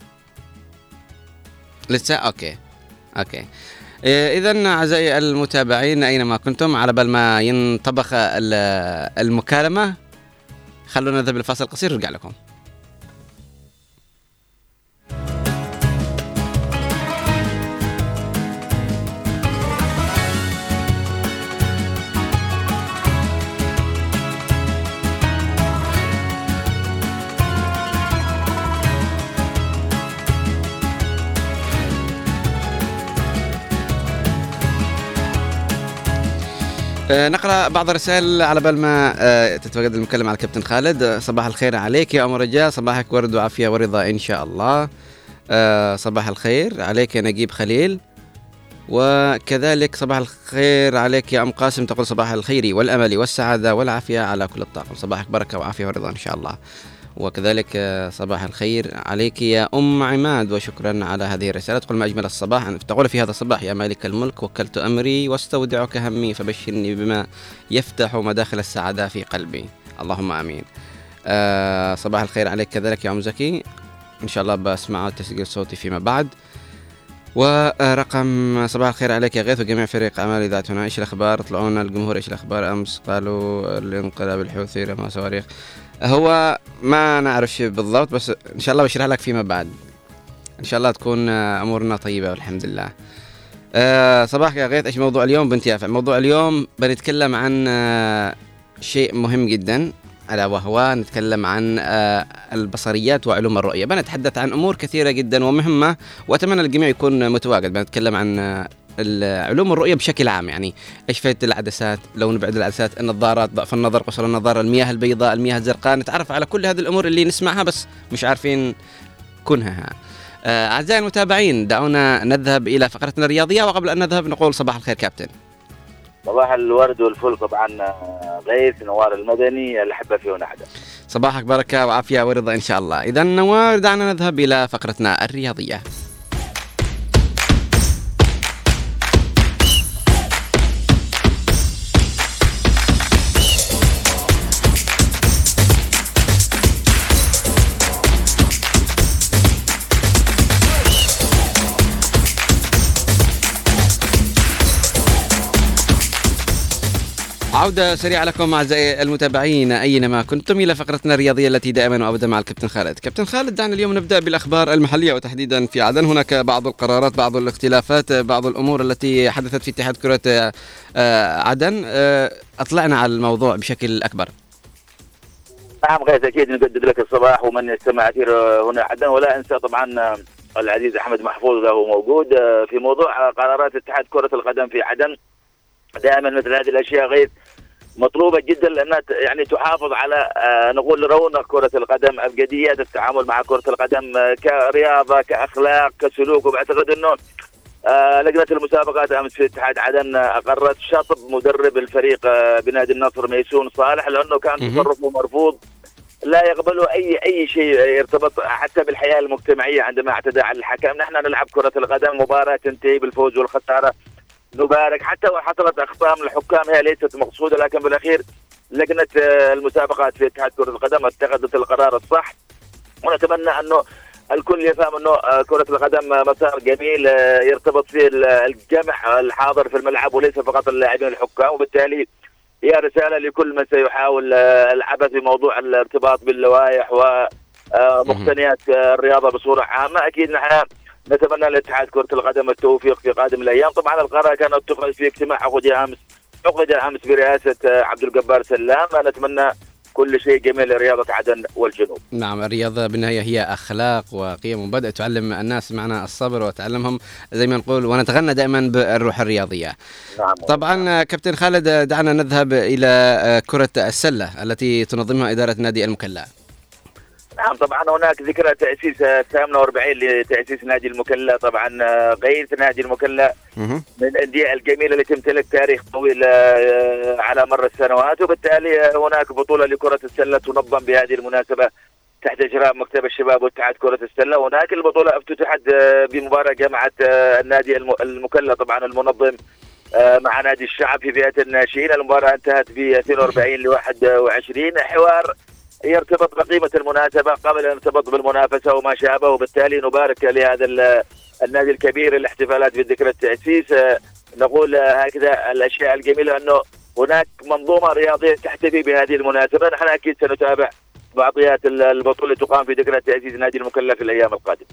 لسه؟ okay. okay. إذا أعزائي المتابعين أينما كنتم على بال ما ينطبخ ال- المكالمة خلونا نذهب لفاصل قصير نرجع لكم. نقرأ بعض الرسائل على بال ما آه، تتواجد المكالمة على الكابتن خالد. آه، صباح الخير عليك يا أم رجاء. صباحك ورد وعافية ورضا إن شاء الله. آه، صباح الخير عليك يا نجيب خليل. وكذلك صباح الخير عليك يا أم قاسم تقول صباح الخير والأمل والسعادة والعافية على كل الطاقم. صباحك بركة وعافية ورضا إن شاء الله. وكذلك آه، صباح الخير عليك يا أم عماد وشكرا على هذه الرسالة. تقول ما اجمل الصباح تقول في هذا الصباح يا مالك الملك وكلت أمري واستودعك همي فبشرني بما يفتح مداخل السعادة في قلبي. اللهم آمين. آه صباح الخير عليك كذلك يا أم زكي. إن شاء الله بسمع تسجيل صوتي فيما بعد. ورقم صباح الخير عليك يا غيث وجميع فريق أعمال إذاعتنا. إيش الأخبار؟ طلعوا لنا الجمهور إيش الأخبار؟ أمس قالوا الانقلاب الحوثي رمى صواريخ. هو ما نعرف بالضبط بس إن شاء الله بشرح لك فيما بعد. إن شاء الله تكون آه، أمورنا طيبة والحمد لله. آه صباح يا غيث. إيش موضوع اليوم بنت يافع موضوع اليوم بنتكلم عن آه شيء مهم جدا الا وهو نتكلم عن آه البصريات وعلوم الرؤية. بنتحدث عن أمور كثيرة جدا ومهمة وأتمنى الجميع يكون متواجد. بنتكلم عن علوم الرؤيه بشكل عام يعني إيش فائده العدسات لون بعد العدسات النظارات ضعف النظر قصر النظر المياه البيضاء المياه الزرقاء نتعرف على كل هذه الأمور اللي نسمعها بس مش عارفين كنهها آه، أعزائي المتابعين دعونا نذهب إلى فقرتنا الرياضية وقبل أن نذهب نقول صباح الخير كابتن.
صباح الورد والفل طبعا آه، غيث نوار المدني الاحبه فيه ونحده
صباحك بركة وعافية ورضا إن شاء الله. اذا نوار دعنا نذهب إلى فقرتنا الرياضية. عودة سريعة لكم أعزائي المتابعين. أينما كنتم إلى فقرتنا الرياضية التي دائما وأبدا مع الكابتن خالد. كابتن خالد دعنا اليوم نبدأ بالأخبار المحلية وتحديدا في عدن. هناك بعض القرارات بعض الاختلافات بعض الأمور التي حدثت في اتحاد كرة آه، عدن. آه، أطلعنا على الموضوع بشكل أكبر.
نعم غير أكيد نجدد لك الصباح ومن يستمع اثير هنا عدن. ولا أنسى طبعا العزيز أحمد محفوظ له موجود في موضوع قرارات اتحاد كرة القدم في عدن. دائما مثل هذه الأشياء غير مطلوبة جدا لأنها يعني تحافظ على آه، نقول رونق كرة القدم ابجديات التعامل مع كرة القدم آه، كرياضة كأخلاق كسلوك وبعتقد إنه آه، لجنة المسابقات أمس في اتحاد عدن أقرت شطب مدرب الفريق بنادي النصر ميسون صالح لأنه كان. تصرفه مرفوض لا يقبلوا أي أي شيء يرتبط حتى بالحياة المجتمعية عندما اعتدى على الحكم نحن نلعب كرة القدم مباراة تنتهي بالفوز والخسارة نبارك. حتى لو حصلت اخطاء من الحكام هي ليست مقصودة لكن بالأخير لجنة آه، المسابقات في اتحاد كرة القدم اتخذت القرار الصح. ونتمنى أنه الكل يفهم أنه آه، كرة القدم آه، مسار جميل يرتبط فيه ال- الجمع الحاضر في الملعب وليس فقط اللاعبين الحكام. وبالتالي هي رسالة لكل من سيحاول العبث بموضوع الارتباط باللوائح ومقتنيات الرياضة بصورة عامة. أكيد نحن نتمنى لاتحاد كرة القدم التوفيق في قادم الأيام. طبعا القرار كان اتخذ في اجتماع عقد امس عقد امس برئاسة آه، عبد الجبار سلام. نتمنى كل شيء جميل لرياضة عدن والجنوب.
نعم الرياضة بالنهاية هي أخلاق وقيم ومبادئ تعلم الناس معنا الصبر وتعلمهم زي ما نقول ونتغنى دائما بالروح الرياضية.
نعم.
طبعا آه، كابتن خالد آه، دعنا نذهب إلى كرة السلة التي تنظمها إدارة نادي المكلا.
نعم طبعا هناك ذكرى تأسيس آه، 48 لتأسيس نادي المكلا. طبعا غيرت نادي المكلا من الأندية الجميلة اللي تمتلك تاريخ طويل آه، على مر السنوات. وبالتالي آه، هناك بطولة لكرة السلة تنظم بهذه المناسبة تحت إجراء مكتب الشباب واتحاد كرة السلة. هناك البطولة افتتحت آه، بمباراة جمعت آه، النادي الم- المكلا طبعا المنظم مع نادي الشعب في فئه الناشئين. المباراة انتهت ب 42 ل 21 حوار يرتبط بقيمة المناسبة قبل أن يرتبط بالمنافسة وما شابه وبالتالي نبارك لهذا ال- النادي الكبير الاحتفالات بذكرى التأسيس. آه، نقول آه، هكذا الأشياء الجميلة أنه هناك منظومة رياضية تحتفي بهذه المناسبة. نحن أكيد سنتابع بعضيات ال- البطولة تقام في ذكرى تاسيس نادي المكلف في الأيام القادمة.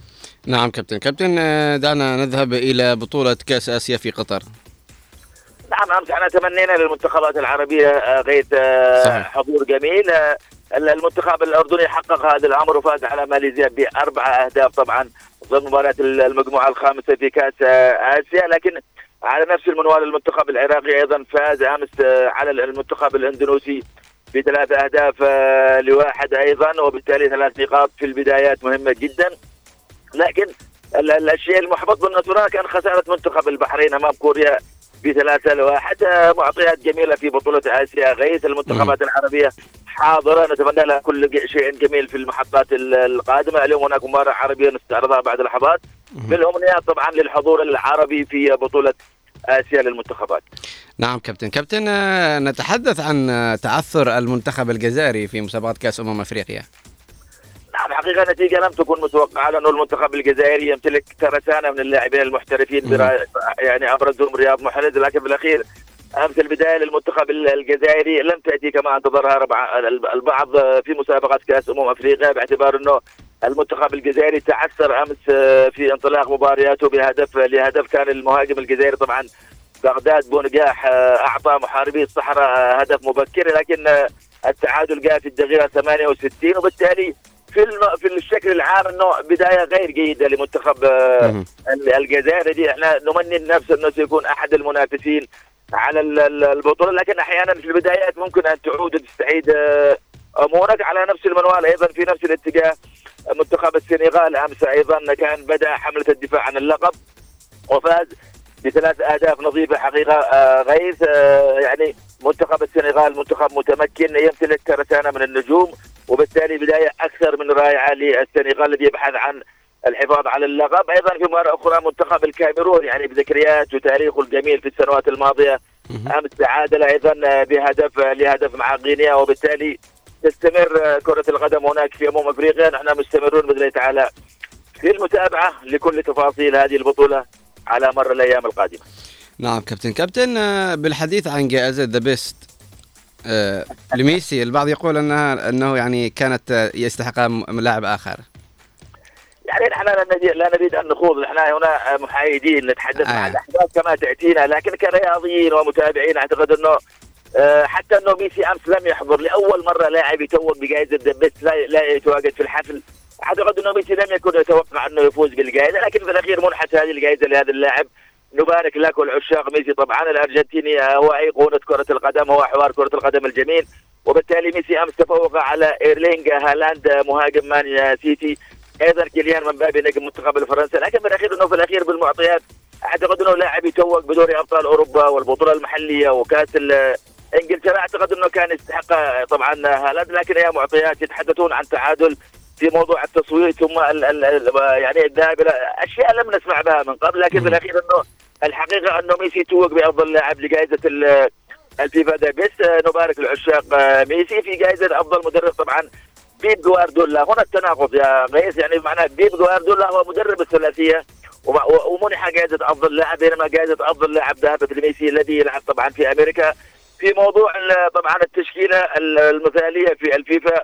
نعم كابتن. كابتن آه، دعنا نذهب إلى بطولة كأس آسيا في قطر.
نعم أمس إحنا تمنينا للمنتخبات العربية غير. حضور جميل. المنتخب الأردني حقق هذا الأمر وفاز على ماليزيا بأربع أهداف. طبعا ضمن مباراة المجموعة الخامسة في كأس آسيا. لكن على نفس المنوال المنتخب العراقي أيضا فاز أمس آه، على المنتخب الإندونيسي بثلاث أهداف آه، لواحد أيضا وبالتالي ثلاث نقاط في البدايات مهمة جدا. لكن ال- الشيء المحبط بالنسبة كان خسارة منتخب البحرين أمام كوريا بثلاثة لواحد معطيات جميلة في بطولة آسيا غيث المنتخبات العربية حاضرة. نتمنى لها كل شيء جميل في المحطات ال- القادمة. اليوم هناك مباراة عربية نستعرضها بعد لحظات بالأمنيات طبعا للحضور العربي في بطولة آسيا للمنتخبات.
نعم كابتن. كابتن آه، نتحدث عن آه، تعثر المنتخب الجزائري في مسابقة كأس أمم أفريقيا.
نعم حقيقة نتيجة لم تكن متوقعة لأنه المنتخب الجزائري يمتلك ترسانة من اللاعبين المحترفين يعني أبرزهم رياض محرز. لكن بالأخير أمس البداية للمنتخب ال- الجزائري لم تأتي كما أنتظرها البعض في مسابقة كأس أمم أفريقيا باعتبار أنه المنتخب الجزائري تعثر أمس آه، في انطلاق مبارياته بهدف لهدف كان المهاجم الجزائري طبعا بغداد بونجاح آه، أعطى محاربي الصحراء آه، هدف مبكر. لكن التعادل جاء في الدقيقة 68 وبالتالي في الم... في الشكل العام إنه بداية غير جيدة لمنتخب آه، ال- الجزائر دي. إحنا نمني النفس إنه سيكون أحد المنافسين على ال- ال- البطولة. لكن أحيانا في البدايات ممكن أن تعود وتستعيد آه، أمورك على نفس المنوال. أيضا في نفس الاتجاه منتخب السنغال أمس أيضا كان بدأ حملة الدفاع عن اللقب وفاز بثلاث اهداف نظيفه حقيقة آه، غيث آه، يعني منتخب السنغال منتخب متمكن يمتلك ترسانه من النجوم وبالتالي بداية أكثر من رائعة للسنغال الذي يبحث عن الحفاظ على اللقب. أيضا في مره أخرى منتخب الكاميرون يعني بذكريات وتاريخه الجميل في السنوات الماضية أمس تعادل أيضا بهدف لهدف مع غينيا وبالتالي تستمر كرة القدم هناك في أمم أفريقيا. نحن مستمرون باذن الله تعالى في المتابعة لكل تفاصيل هذه البطولة. على مر الأيام القادمة.
نعم كابتن. كابتن آه، بالحديث عن جائزة ذا بيست آه، لميسي البعض يقول انها أنه يعني كانت آه، يستحقها لاعب آخر.
يعني نحن لا نريد أن نخوض. نحن هنا محايدين نتحدث
آه.
عن الاحداث كما تأتينا لكن كرياضيين ومتابعين أعتقد أنه حتى أنه ميسي أمس لم يحضر. لأول مرة لاعب يتوج بجائزة The Best لا لا يتواجد في الحفل. اعتقد انه ميسي لم يكن يتوقع انه يفوز بالجائزة لكن في الأخير منحت هذه الجائزة لهذا اللاعب. نبارك لكل عشاق ميسي طبعا الأرجنتيني هو ايقونه كرة القدم هو حوار كرة القدم الجميل. وبالتالي ميسي أمس تفوق على ايرلينج هالاند مهاجم مان سيتي. أيضا كيليان مبابي نجم منتخب الفرنسي لكن في الأخير إنه في الأخير بالمعطيات أعتقد إنه لاعب يتوج بدوري أبطال أوروبا والبطولة المحلية وكأس إنجلترا. أعتقد إنه كان يستحق طبعا هالاند. لكن هي معطيات يتحدثون عن تعادل في موضوع التصويت ثم ال ال ال يعني الذهاب إلى أشياء لم نسمع بها من قبل لكن في الأخير إنه الحقيقة إنه ميسي توج بأفضل لاعب لجائزة ال- الفيفا The Best آه، نبارك لعشاق آه، ميسي في جائزة أفضل مدرب طبعا بيب جوارديولا. هنا التناقض يا غيث يعني معناه بيب جوارديولا هو مدرب الثلاثية ومنح جائزة أفضل لاعب بينما جائزة أفضل لاعب ذهبت لميسي الذي يلعب طبعا في أمريكا. في موضوع طبعا التشكيلة ال- المثالية في الفيفا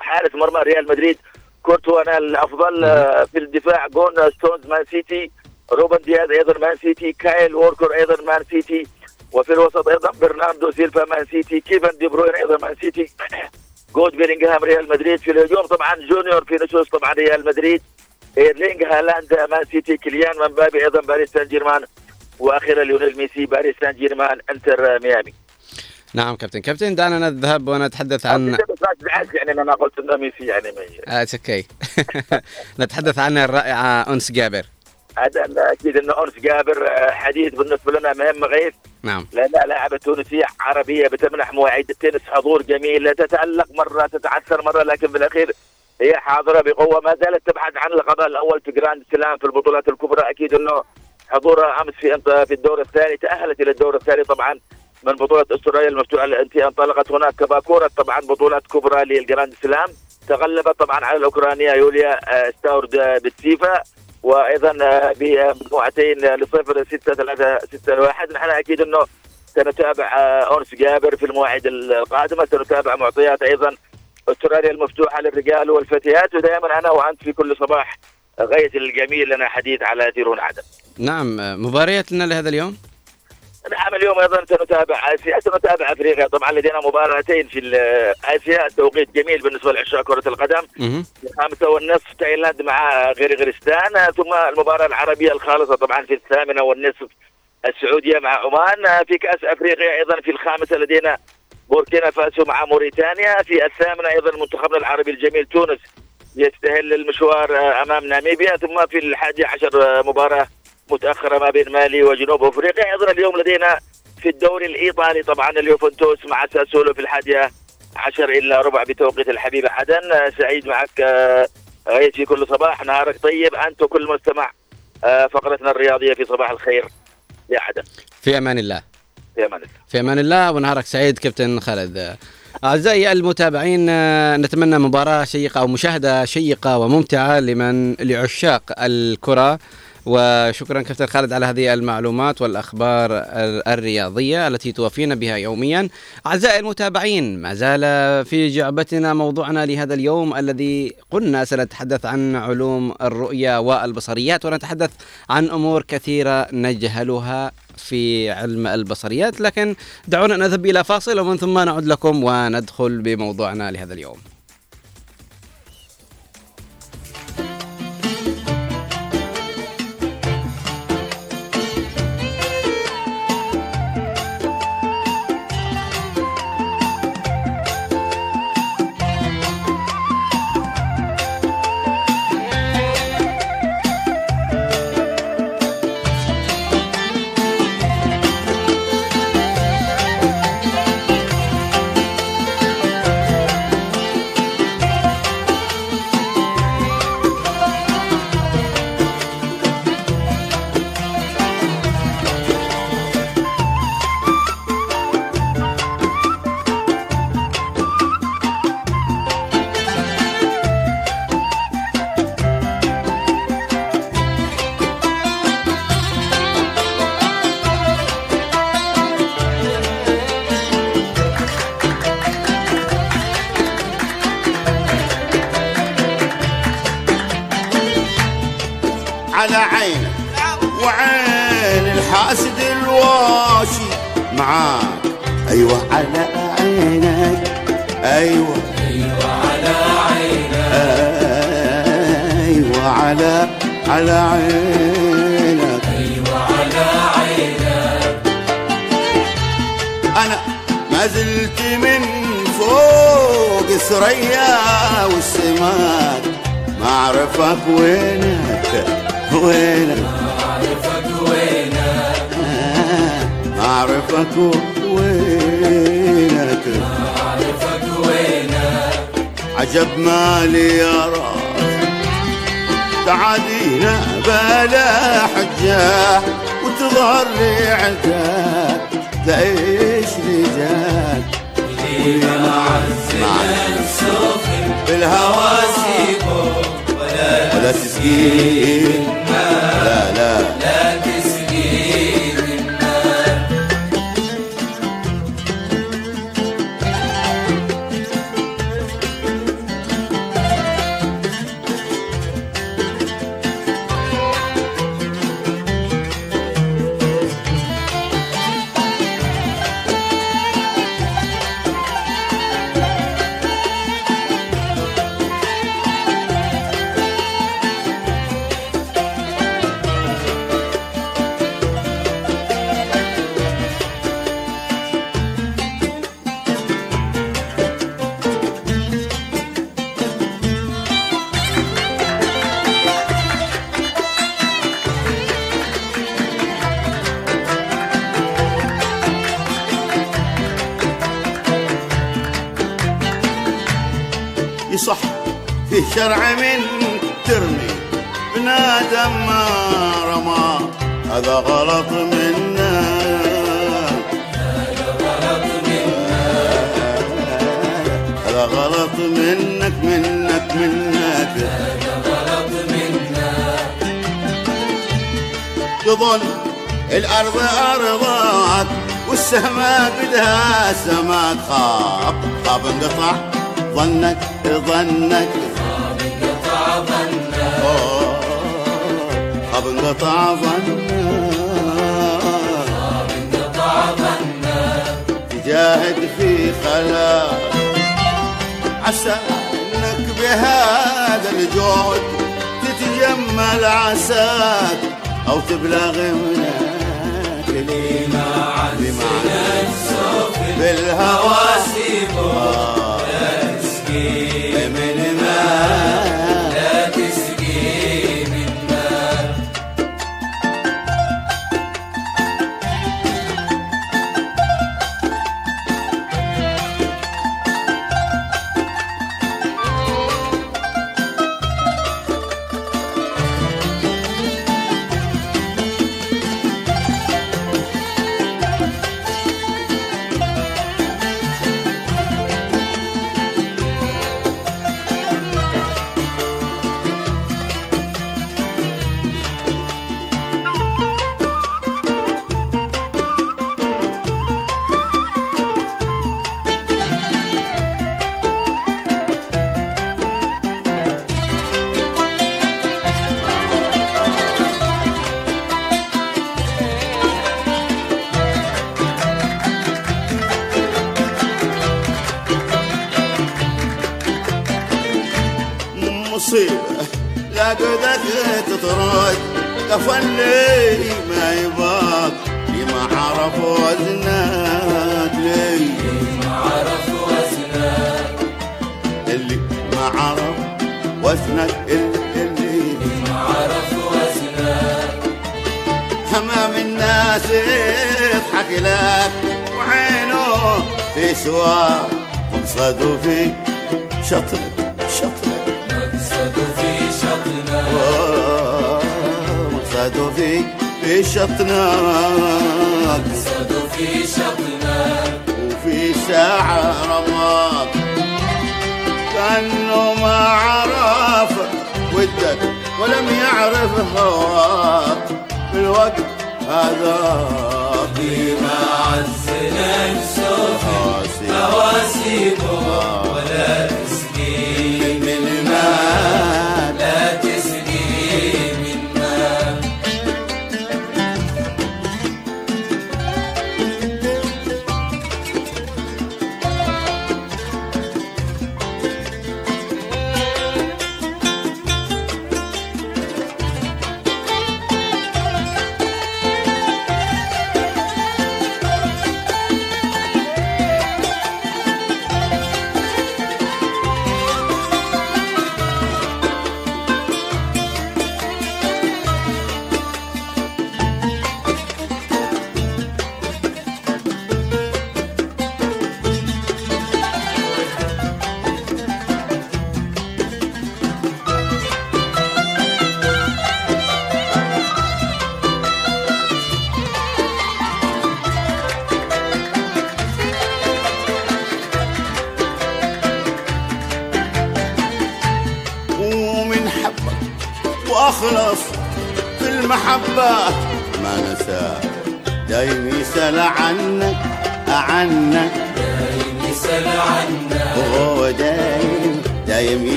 حارس مرمى ريال مدريد كورتوا نال الأفضل آه، في الدفاع جون ستونز مان سيتي روبن دياز أيضا مان سيتي كايل ووركر أيضا مان سيتي وفي الوسط أيضا برناردو سيلفا مان سيتي كيفن دي بروين أيضا مان سيتي جود بيلينغهام ريال مدريد في الهجوم طبعا جونيور فينيسيوس طبعا ريال مدريد ايرلينج هالاند مان سيتي كيليان مبابي أيضا باريس سان جيرمان وأخيرا ليونيل ميسي باريس سان جيرمان إنتر ميامي.
نعم كابتن. كابتن دعنا نذهب ونتحدث عن
يعني أنا قلت إنه ميسي يعني ما-
آه okay نتحدث عن الرائعة أنس جابر.
هذا أكيد إنه أنس جابر آه، حديث بالنسبة لنا مهم غيث
نعم.
لانها لاعبه تونسيه عربية بتمنح مواعيد التنس حضور جميل لا تتالق مرة تتعثر مرة لكن بالاخير هي حاضرة بقوة. ما زالت تبحث عن لقبها الأول في Grand Slam في البطولات الكبرى. أكيد إنه حضورها أمس في في الدور الثاني تأهلت إلى الدور الثاني طبعا. من بطولة أستراليا المفتوحة التي انطلقت هناك كباكورة. طبعا بطولات كبرى لل Grand Slam. تغلبت طبعا على الأوكرانية يوليا آه، ستاورد آه، بتسيفا. وأيضا آه، بمجموعتين لصفر 6 3 6 1 نحن أكيد إنه سنتابع اونس جابر في المواعيد القادمة. سنتابع معطيات أيضا أستراليا المفتوحة للرجال والفتيات. ودائما أنا وأنت في كل صباح غايه الجميل لنا حديث على ديرون عدن.
نعم مباريات لنا لهذا اليوم؟
نعم اليوم أيضا سنتابع آسيا سنتابع أفريقيا. طبعا لدينا مباراتين في آسيا. توقيت جميل بالنسبة لعشاق كرة القدم. الخامسة والنصف تايلاند مع قرغيزستان ثم المباراة العربية الخالصة طبعا في الثامنة والنصف السعودية مع عمان. في كأس أفريقيا أيضا في الخامسة لدينا بوركينا فاسو مع موريتانيا. في الثامنة أيضا منتخبنا العربي الجميل تونس يستهل المشوار أمام ناميبيا. ثم في الحادي عشر مباراة متأخرة ما بين مالي وجنوب أفريقيا. أيضا اليوم لدينا في الدوري الإيطالي طبعا اليوفنتوس مع ساسولو في الحادية عشر الا ربع بتوقيت الحبيبه عدن سعيد معك آه، في كل صباح. نهارك طيب. أنت وكل مستمع آه، فقرتنا الرياضية في صباح الخير. يا عدن
في أمان الله.
في أمان الله.
في أمان الله. ونهارك سعيد كابتن خالد. أعزائي المتابعين آه، نتمنى مباراة شيقة أو مشاهدة شيقة وممتعة لمن لعشاق الكرة. وشكرا كابتن خالد على هذه المعلومات والأخبار ال- الرياضية التي توفينا بها يوميا. أعزائي المتابعين ما زال في جعبتنا موضوعنا لهذا اليوم الذي قلنا سنتحدث عن علوم الرؤية والبصريات ونتحدث عن أمور كثيرة نجهلها في علم البصريات لكن دعونا نذهب إلى فاصل ومن ثم نعود لكم وندخل بموضوعنا لهذا اليوم.
الهوى
سيبه ولا
تسكين الناس يضحك لك وعينه في سوار مقصد في شطر شطر.
مقصد في شطنا
مقصد في شطنا
مقصد وفي شطنا
وفي ساعة رمضان كأنه ما عرف ودك ولم يعرف هواك الوقت هذا
قيمة عز
نفسه في مواسيبه آه. ولا
تسمع.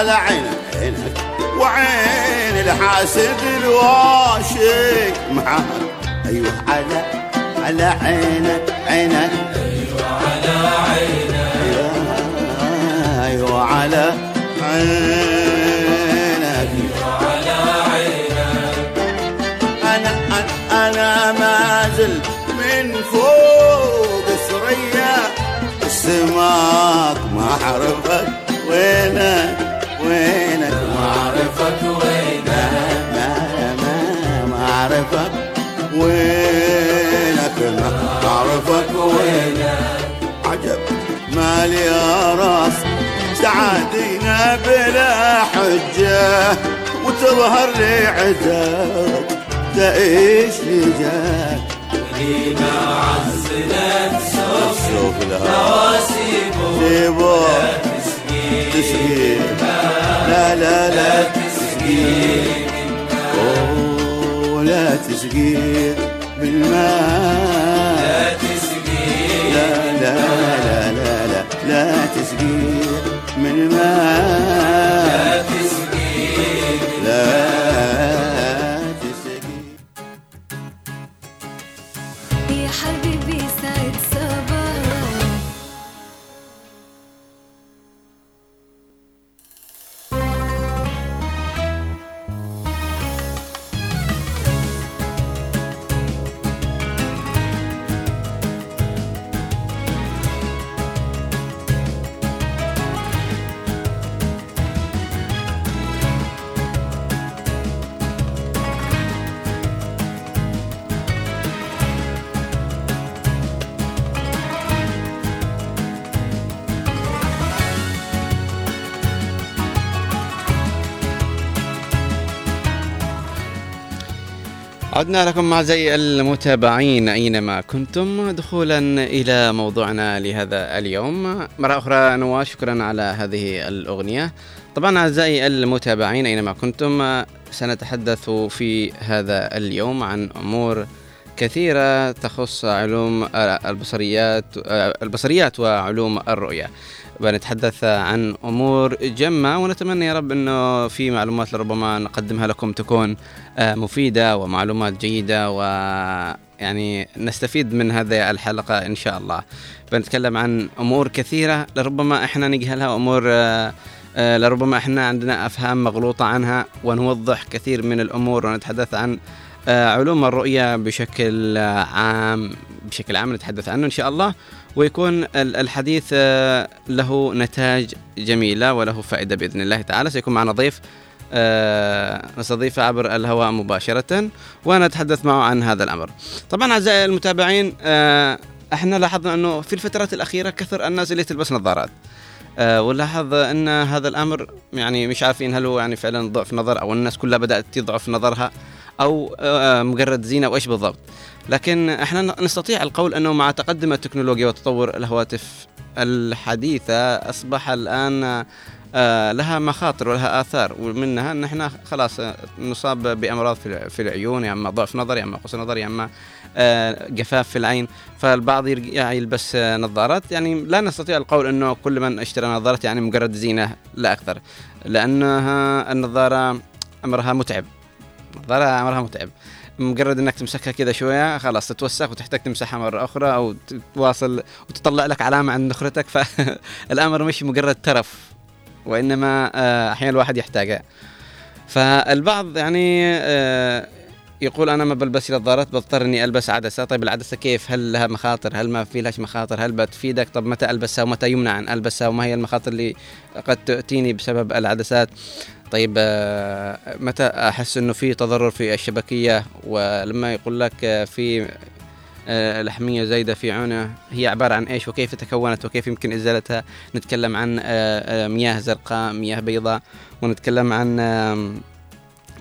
وعلى عينك وعين الحاسد الواشك معاك أيوه على على عينك عينك.
أيوه على عينك.
أيوه على عينك
أيوه على عينك
أنا أنا أنا ما زلت من فوق ثريا السماك ما وينك وينك.
وينك؟
ما أعرفك وينك؟ عجب مالي يا راس سعادينا بلا حجة وتظهر لي عداك تعيش لي جاك.
لينا عز نفسه
شوف لها.
مواسمه
جيبه
تسقي
لا لا لا
تسقي
لا تسقي بالماء
لا تسقي
لا لا لا لا لا لا تسقي من ماء
عدنا لكم أعزائي المتابعين أينما كنتم دخولا إلى موضوعنا لهذا اليوم. مرة أخرى نواف شكرا على هذه الأغنية. طبعا أعزائي المتابعين أينما كنتم سنتحدث في هذا اليوم عن أمور كثيرة تخص علوم البصريات البصريات وعلوم الرؤية. بنتحدث عن أمور جمة ونتمنى يا رب إنه في معلومات لربما نقدمها لكم تكون آه، مفيدة ومعلومات جيدة ويعني نستفيد من هذه الحلقة إن شاء الله. بنتكلم عن أمور كثيرة لربما إحنا نجهلها وأمور آه، آه، لربما إحنا عندنا أفهام مغلوطة عنها ونوضح كثير من الأمور ونتحدث عن علوم الرؤية بشكل عام بشكل عام نتحدث عنه إن شاء الله ويكون ال- الحديث آه، له نتاج جميلة وله فائدة بإذن الله تعالى. سيكون معنا ضيف آه، نستضيفه عبر الهواء مباشرة ونتحدث معه عن هذا الأمر. طبعا أعزائي المتابعين آه، إحنا لاحظنا أنه في الفترات الأخيرة كثر الناس اللي تلبس نظارات. ولاحظ أن هذا الأمر يعني مش عارفين هل هو يعني فعلا ضعف نظر أو الناس كلها بدأت تضعف نظرها أو مجرد زينة وإيش بالضبط. لكن إحنا نستطيع القول أنه مع تقدم التكنولوجيا وتطور الهواتف الحديثة أصبح الآن آه، لها مخاطر ولها آثار ومنها إن إحنا خلاص نصاب بأمراض في العيون يا إما ضعف نظر يا إما قصر نظر يا إما آه، جفاف في العين. فالبعض يرجع يلبس نظارات. يعني لا نستطيع القول أنه كل من اشترى نظارات يعني مجرد زينة لا أكثر. لأنها النظارة أمرها متعب. النظاره أمرها متعب. مجرد إنك تمسكها كذا شوية خلاص تتوسخ وتحتاج تمسحها مرة أخرى أو تواصل وتطلع لك علامة عند نخرتك. فالامر مش مجرد ترف وإنما آه، أحيانا الواحد يحتاجها فالبعض يعني آه، يقول أنا ما بلبس نظارات بضطر إني ألبس عدسة. طيب العدسة كيف؟ هل لها مخاطر؟ هل ما في لهاش مخاطر؟ هل بتفيدك؟ طب متى ألبسها ومتى يمنع أن ألبسها؟ وما هي المخاطر اللي قد تاتيني بسبب العدسات؟ طيب آه، متى أحس إنه في تضرر في الشبكية؟ ولما يقول لك آه، في آه، لحمية زايدة في عونه هي عبارة عن إيش؟ وكيف تكونت؟ وكيف يمكن إزالتها؟ نتكلم عن مياه زرقاء مياه بيضاء ونتكلم عن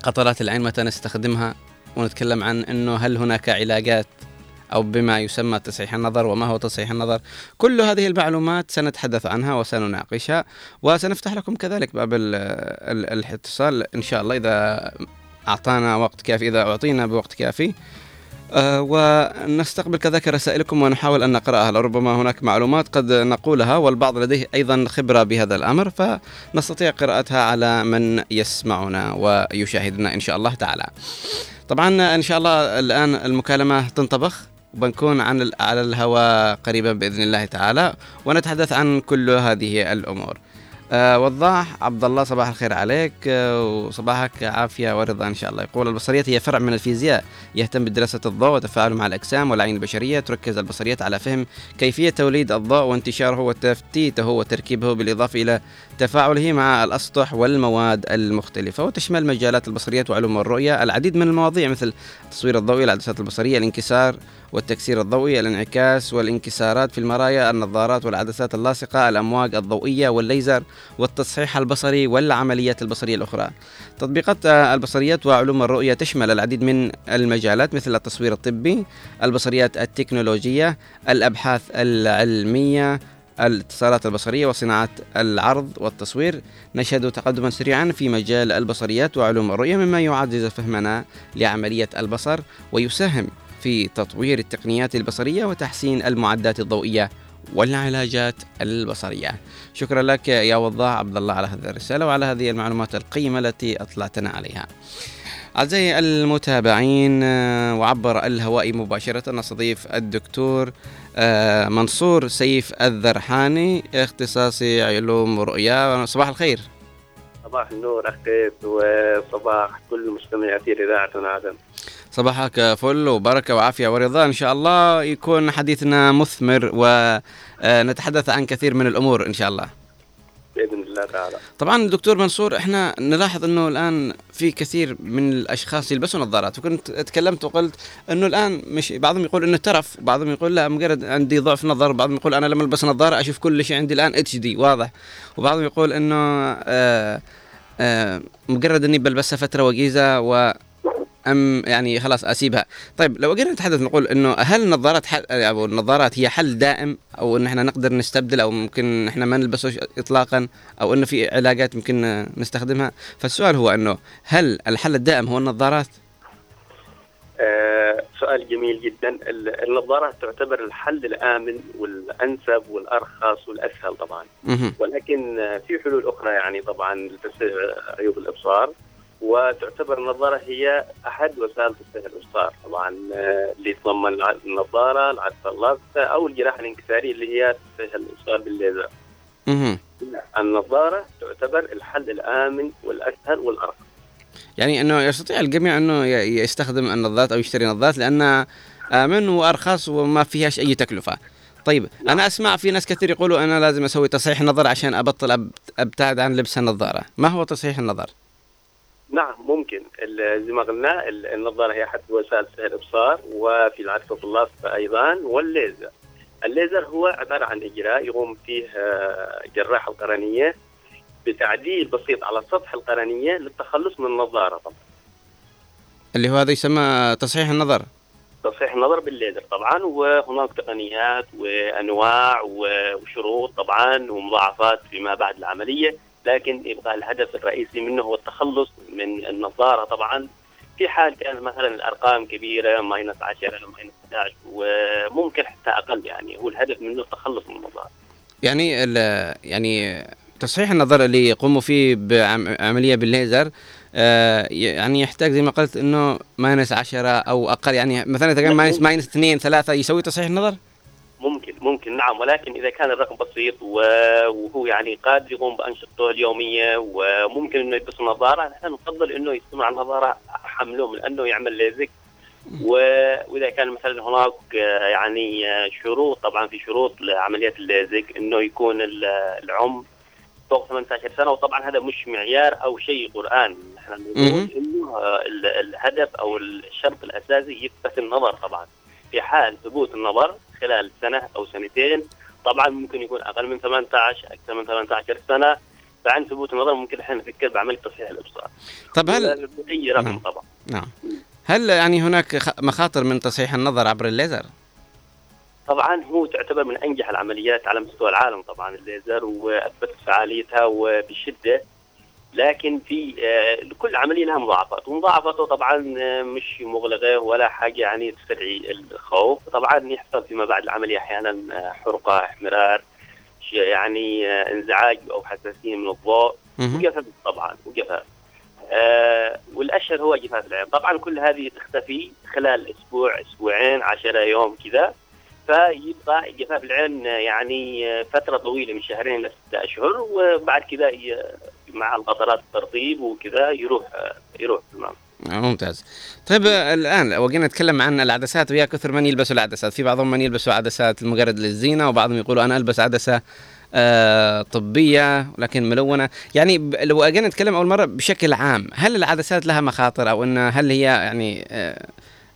قطرات العين متى نستخدمها ونتكلم عن إنه هل هناك علاجات أو بما يسمى تصحيح النظر وما هو تصحيح النظر. كل هذه المعلومات سنتحدث عنها وسنناقشها وسنفتح لكم كذلك باب ال- ال- الاتصال إن شاء الله إذا أعطانا وقت كافي إذا أعطينا بوقت كافي. آه، ونستقبل كذلك رسائلكم ونحاول أن نقرأها لربما هناك معلومات قد نقولها والبعض لديه أيضا خبرة بهذا الأمر فنستطيع قراءتها على من يسمعنا ويشاهدنا إن شاء الله تعالى. طبعا إن شاء الله الآن المكالمة تنطبخ. وبنكون عن على الهواء قريبا بإذن الله تعالى ونتحدث عن كل هذه الأمور. آه وضاح عبد الله صباح الخير عليك آه وصباحك عافية ورضا إن شاء الله. يقول البصريات هي فرع من الفيزياء يهتم بدراسة الضوء وتفاعله مع الأجسام والعين البشرية تركز البصريات على فهم كيفية توليد الضوء وانتشاره وتفتيته وتركيبه بالإضافة إلى تفاعله مع الأسطح والمواد المختلفة وتشمل مجالات البصريات وعلوم الرؤية العديد من المواضيع مثل التصوير الضوئي العدسات البصرية الانكسار والتكسير الضوئي الانعكاس والانكسارات في المرايا النظارات والعدسات اللاصقة الأمواج الضوئية والليزر والتصحيح البصري والعمليات البصرية الأخرى. تطبيقات البصريات وعلوم الرؤية تشمل العديد من المجالات مثل التصوير الطبي البصريات التكنولوجية الأبحاث العلمية الاتصالات البصرية وصناعة العرض والتصوير. نشهد تقدما سريعا في مجال البصريات وعلوم الرؤية مما يعزز فهمنا لعملية البصر ويساهم في تطوير التقنيات البصرية وتحسين المعدات الضوئية والعلاجات البصرية. شكرا لك يا وضاح عبد الله على هذه الرسالة وعلى هذه المعلومات القيمة التي أطلعتنا عليها. أعزائي المتابعين آه، وعبر الهواء مباشرة نستضيف الدكتور آه، منصور سيف الذرحاني اختصاصي علوم رؤيا صباح الخير.
صباح النور أخي وصباح كل مستمعي إذاعة عدن
صباحك فل وبركة وعافية ورضا. إن شاء الله يكون حديثنا مثمر ونتحدث عن كثير من الأمور إن شاء الله.
الله تعالى.
طبعا دكتور منصور إحنا نلاحظ إنه الآن في كثير من الأشخاص يلبسوا نظارات. وكنت تكلمت وقلت إنه الآن مش بعضهم يقول إنه ترف بعضهم يقول لا مجرد عندي ضعف نظر بعضهم يقول أنا لما ألبس نظارة أشوف كل شيء عندي الآن اتش دي واضح. وبعضهم يقول إنه آه آه مجرد إني بلبسها فترة وجيزة و أم يعني خلاص أسيبها. طيب لو قدرنا نتحدث نقول إنه هل النظارات حل أو النظارات هي حل دائم أو إن إحنا نقدر نستبدل أو ممكن إحنا ما نلبسوش اطلاقا أو إنه في علاجات ممكن نستخدمها؟ فالسؤال هو إنه هل الحل الدائم هو النظارات؟
آه سؤال جميل جدا. ال- النظارات تعتبر الحل الآمن والأنسب والأرخص والأسهل طبعا. ولكن في حلول أخرى يعني طبعا لتصحيح عيوب الإبصار. وتعتبر النظارة هي أحد وسائل تصحيح الإبصار طبعا آه، اللي يتضمن الع- النظارة العدسة اللاصقة أو الجراحة الانكسارية اللي هي تصحيح الإبصار بالليزر. النظارة تعتبر الحل الآمن والأسهل والأرخص
يعني إنه يستطيع الجميع إنه ي- يستخدم النظارات أو يشتري نظارات لأنها آمن وأرخص وما فيهاش أي تكلفة. طيب أنا أسمع في ناس كثير يقولوا أنا لازم أسوي تصحيح نظر عشان أبطل أب- أبتعد عن لبس النظارة. ما هو تصحيح النظر؟
نعم ممكن. زي ما قلنا ال- النظارة هي أحد وسائل تصحيح الإبصار وفي العدسة اللاصقة أيضا والليزر. الليزر هو عبارة عن إجراء يقوم فيه آه، جراح القرنية بتعديل بسيط على سطح القرنية للتخلص من النظارة طبعا.
اللي هو هذا يسمى تصحيح النظر.
تصحيح النظر بالليزر طبعا وهناك تقنيات وأنواع وشروط طبعا ومضاعفات فيما بعد العملية. لكن يبقى الهدف الرئيسي منه هو التخلص من النظارة. طبعا في حال كانت مثلا الأرقام كبيرة ماينس 10 minus 11 وممكن حتى أقل يعني هو الهدف منه التخلص من النظارة.
يعني يعني تصحيح النظر اللي يقوموا فيه بعمليه بالليزر آه، يعني يحتاج زي ما قلت إنه minus 10 أو أقل. يعني مثلا إذا كان minus minus 2 3 يسوي تصحيح النظر؟
ممكن ممكن نعم. ولكن إذا كان الرقم بسيط وهو يعني قادر يقوم بأنشطته اليومية وممكن إنه يلبس نظاره نحن نفضل إنه يستعمل النظارة حملة من أنه يعمل ليزك. وإذا كان مثلا هناك آه، يعني آه، شروط طبعا في شروط لعمليات الليزك إنه يكون ال- العمر فوق 18 سنة. وطبعا هذا مش معيار أو شيء قرآن. نحن نقول. إنه ال- الهدف أو الشرط الأساسي يثبت النظر طبعا. في حال ثبوت النظر خلال سنة أو سنتين. طبعا ممكن يكون أقل من 18 أكثر من 18 سنة. فعن ثبوت النظر ممكن إحنا نفكر بعمليه تصحيح الإبصار.
طب هل
أي رقم
نعم.
طبعا.
نعم. هل يعني هناك مخاطر من تصحيح النظر عبر الليزر؟
طبعا هو تعتبر من أنجح العمليات على مستوى العالم طبعا الليزر وأثبتت فعاليتها وبشدة. لكن في آه، كل عملية لها مضاعفات. ومضاعفاته طبعا آه، مش مغلقة ولا حاجة يعني تستدعي الخوف. طبعا يحصل فيما بعد العملية أحيانا آه، حرقة احمرار يعني انزعاج أو حساسية من الضوء. وجفاف طبعا وجفاف. آه والأشهر هو جفاف العين. طبعا كل هذه تختفي خلال أسبوع أسبوعين عشرة يوم كذا. فيبقى جفاف العين يعني فترة طويلة من شهرين لستة أشهر. وبعد كذا مع القطرات الترطيب وكذا يروح يروح. تمام
آه، ممتاز. طيب الآن لو جينا نتكلم عن العدسات ويا كثر من يلبسوا العدسات. في بعضهم من يلبسوا عدسات مجرد للزينة وبعضهم يقولوا أنا ألبس عدسة آه طبية لكن ملونة. يعني لو جينا نتكلم أول مرة بشكل عام هل العدسات لها مخاطر أو إن هل هي يعني آه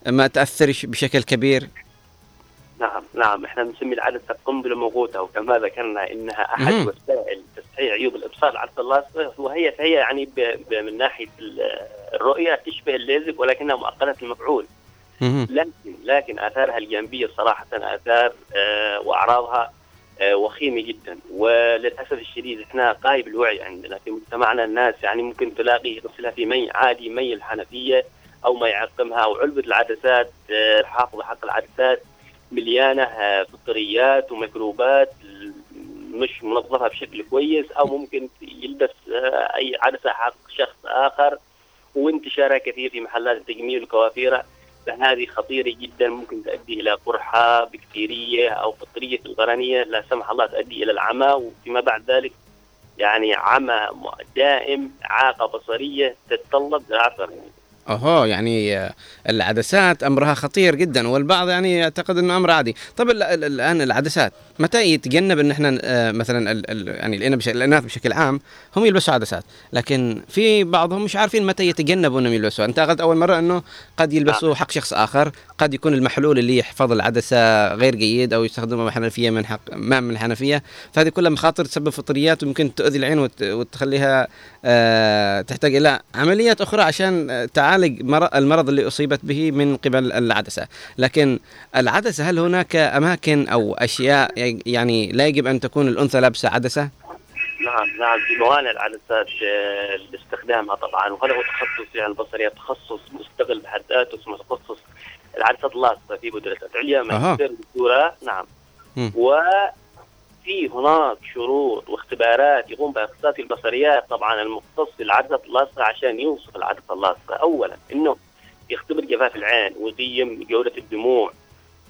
ما تأثرش بشكل كبير؟
نعم نعم. إحنا بنسمي العدسه قنبله موقوته وكما ذكرنا إنها
أحد.
وسائل تصحيح عيوب الإبصار العدسه اللاصقه وهي فهي يعني ب ب من ناحية ال- الرؤية تشبه الليزك ولكنها مؤقتة المفعول. لكن لكن آثارها الجانبية صراحة آثار آه وأعراضها آه وخيمة جدا. وللأسف الشديد إحنا غايب الوعي عندنا. في مجتمعنا الناس يعني ممكن تلاقي يغسلها في مي عادي مي الحنفية أو ما يعقمها أو علبة العدسات آه، الحافظه حق العدسات. مليانة آه، فطريات وميكروبات مش منظفة بشكل كويس أو ممكن يلبس آه، أي عدسه حق شخص آخر وانتشارها كثير في محلات التجميل والكوافيره فهذه خطيرة جدا ممكن تؤدي إلى قرحة بكتيرية أو فطرية في القرنية لا سمح الله تؤدي إلى العمى. وفيما بعد ذلك يعني عمى دائم إعاقة بصرية تتطلب قرنية
أوهو يعني العدسات أمرها خطير جدا والبعض يعني يعتقد إنه أمر عادي. طب ال- ال- الآن العدسات متى يتجنب إن إحنا آه، مثلا ال- ال- يعني الاناث بشكل عام هم يلبسوا عدسات لكن في بعضهم مش عارفين متى يتجنبوا إنهم يلبسوا. أنت قلت أول مرة إنه قد يلبسوا حق شخص آخر قد يكون المحلول اللي يحفظ العدسة غير جيد أو يستخدمه حنفيه من حق ماء من الحنفية. فهذه كلها مخاطر تسبب فطريات وممكن تؤذي العين وت- وتخليها آه، تحتاج إلى عمليات أخرى عشان تعالج مر- المرض اللي أصيبت به من قبل العدسة، لكن العدسة هل هناك أماكن أو أشياء يعني لا يجب أن تكون الأنثى لابسة عدسة؟
نعم نعم في موانع العدسات آه، لاستخدامها طبعا وهذا هو تخصص يعني البصرية تخصص مستقل بحد ذاته اسمه تخصص العدسات اللاصقة في مدرسة عليا. ماجستير دكتوراه نعم
مم.
وفي هناك شروط واختبارات يقوم بها اختصاصي البصريات طبعا المختص في العدسة اللاصقة عشان يوصف العدسة اللاصقة أولا إنه يختبر جفاف العين ويقيم جودة الدموع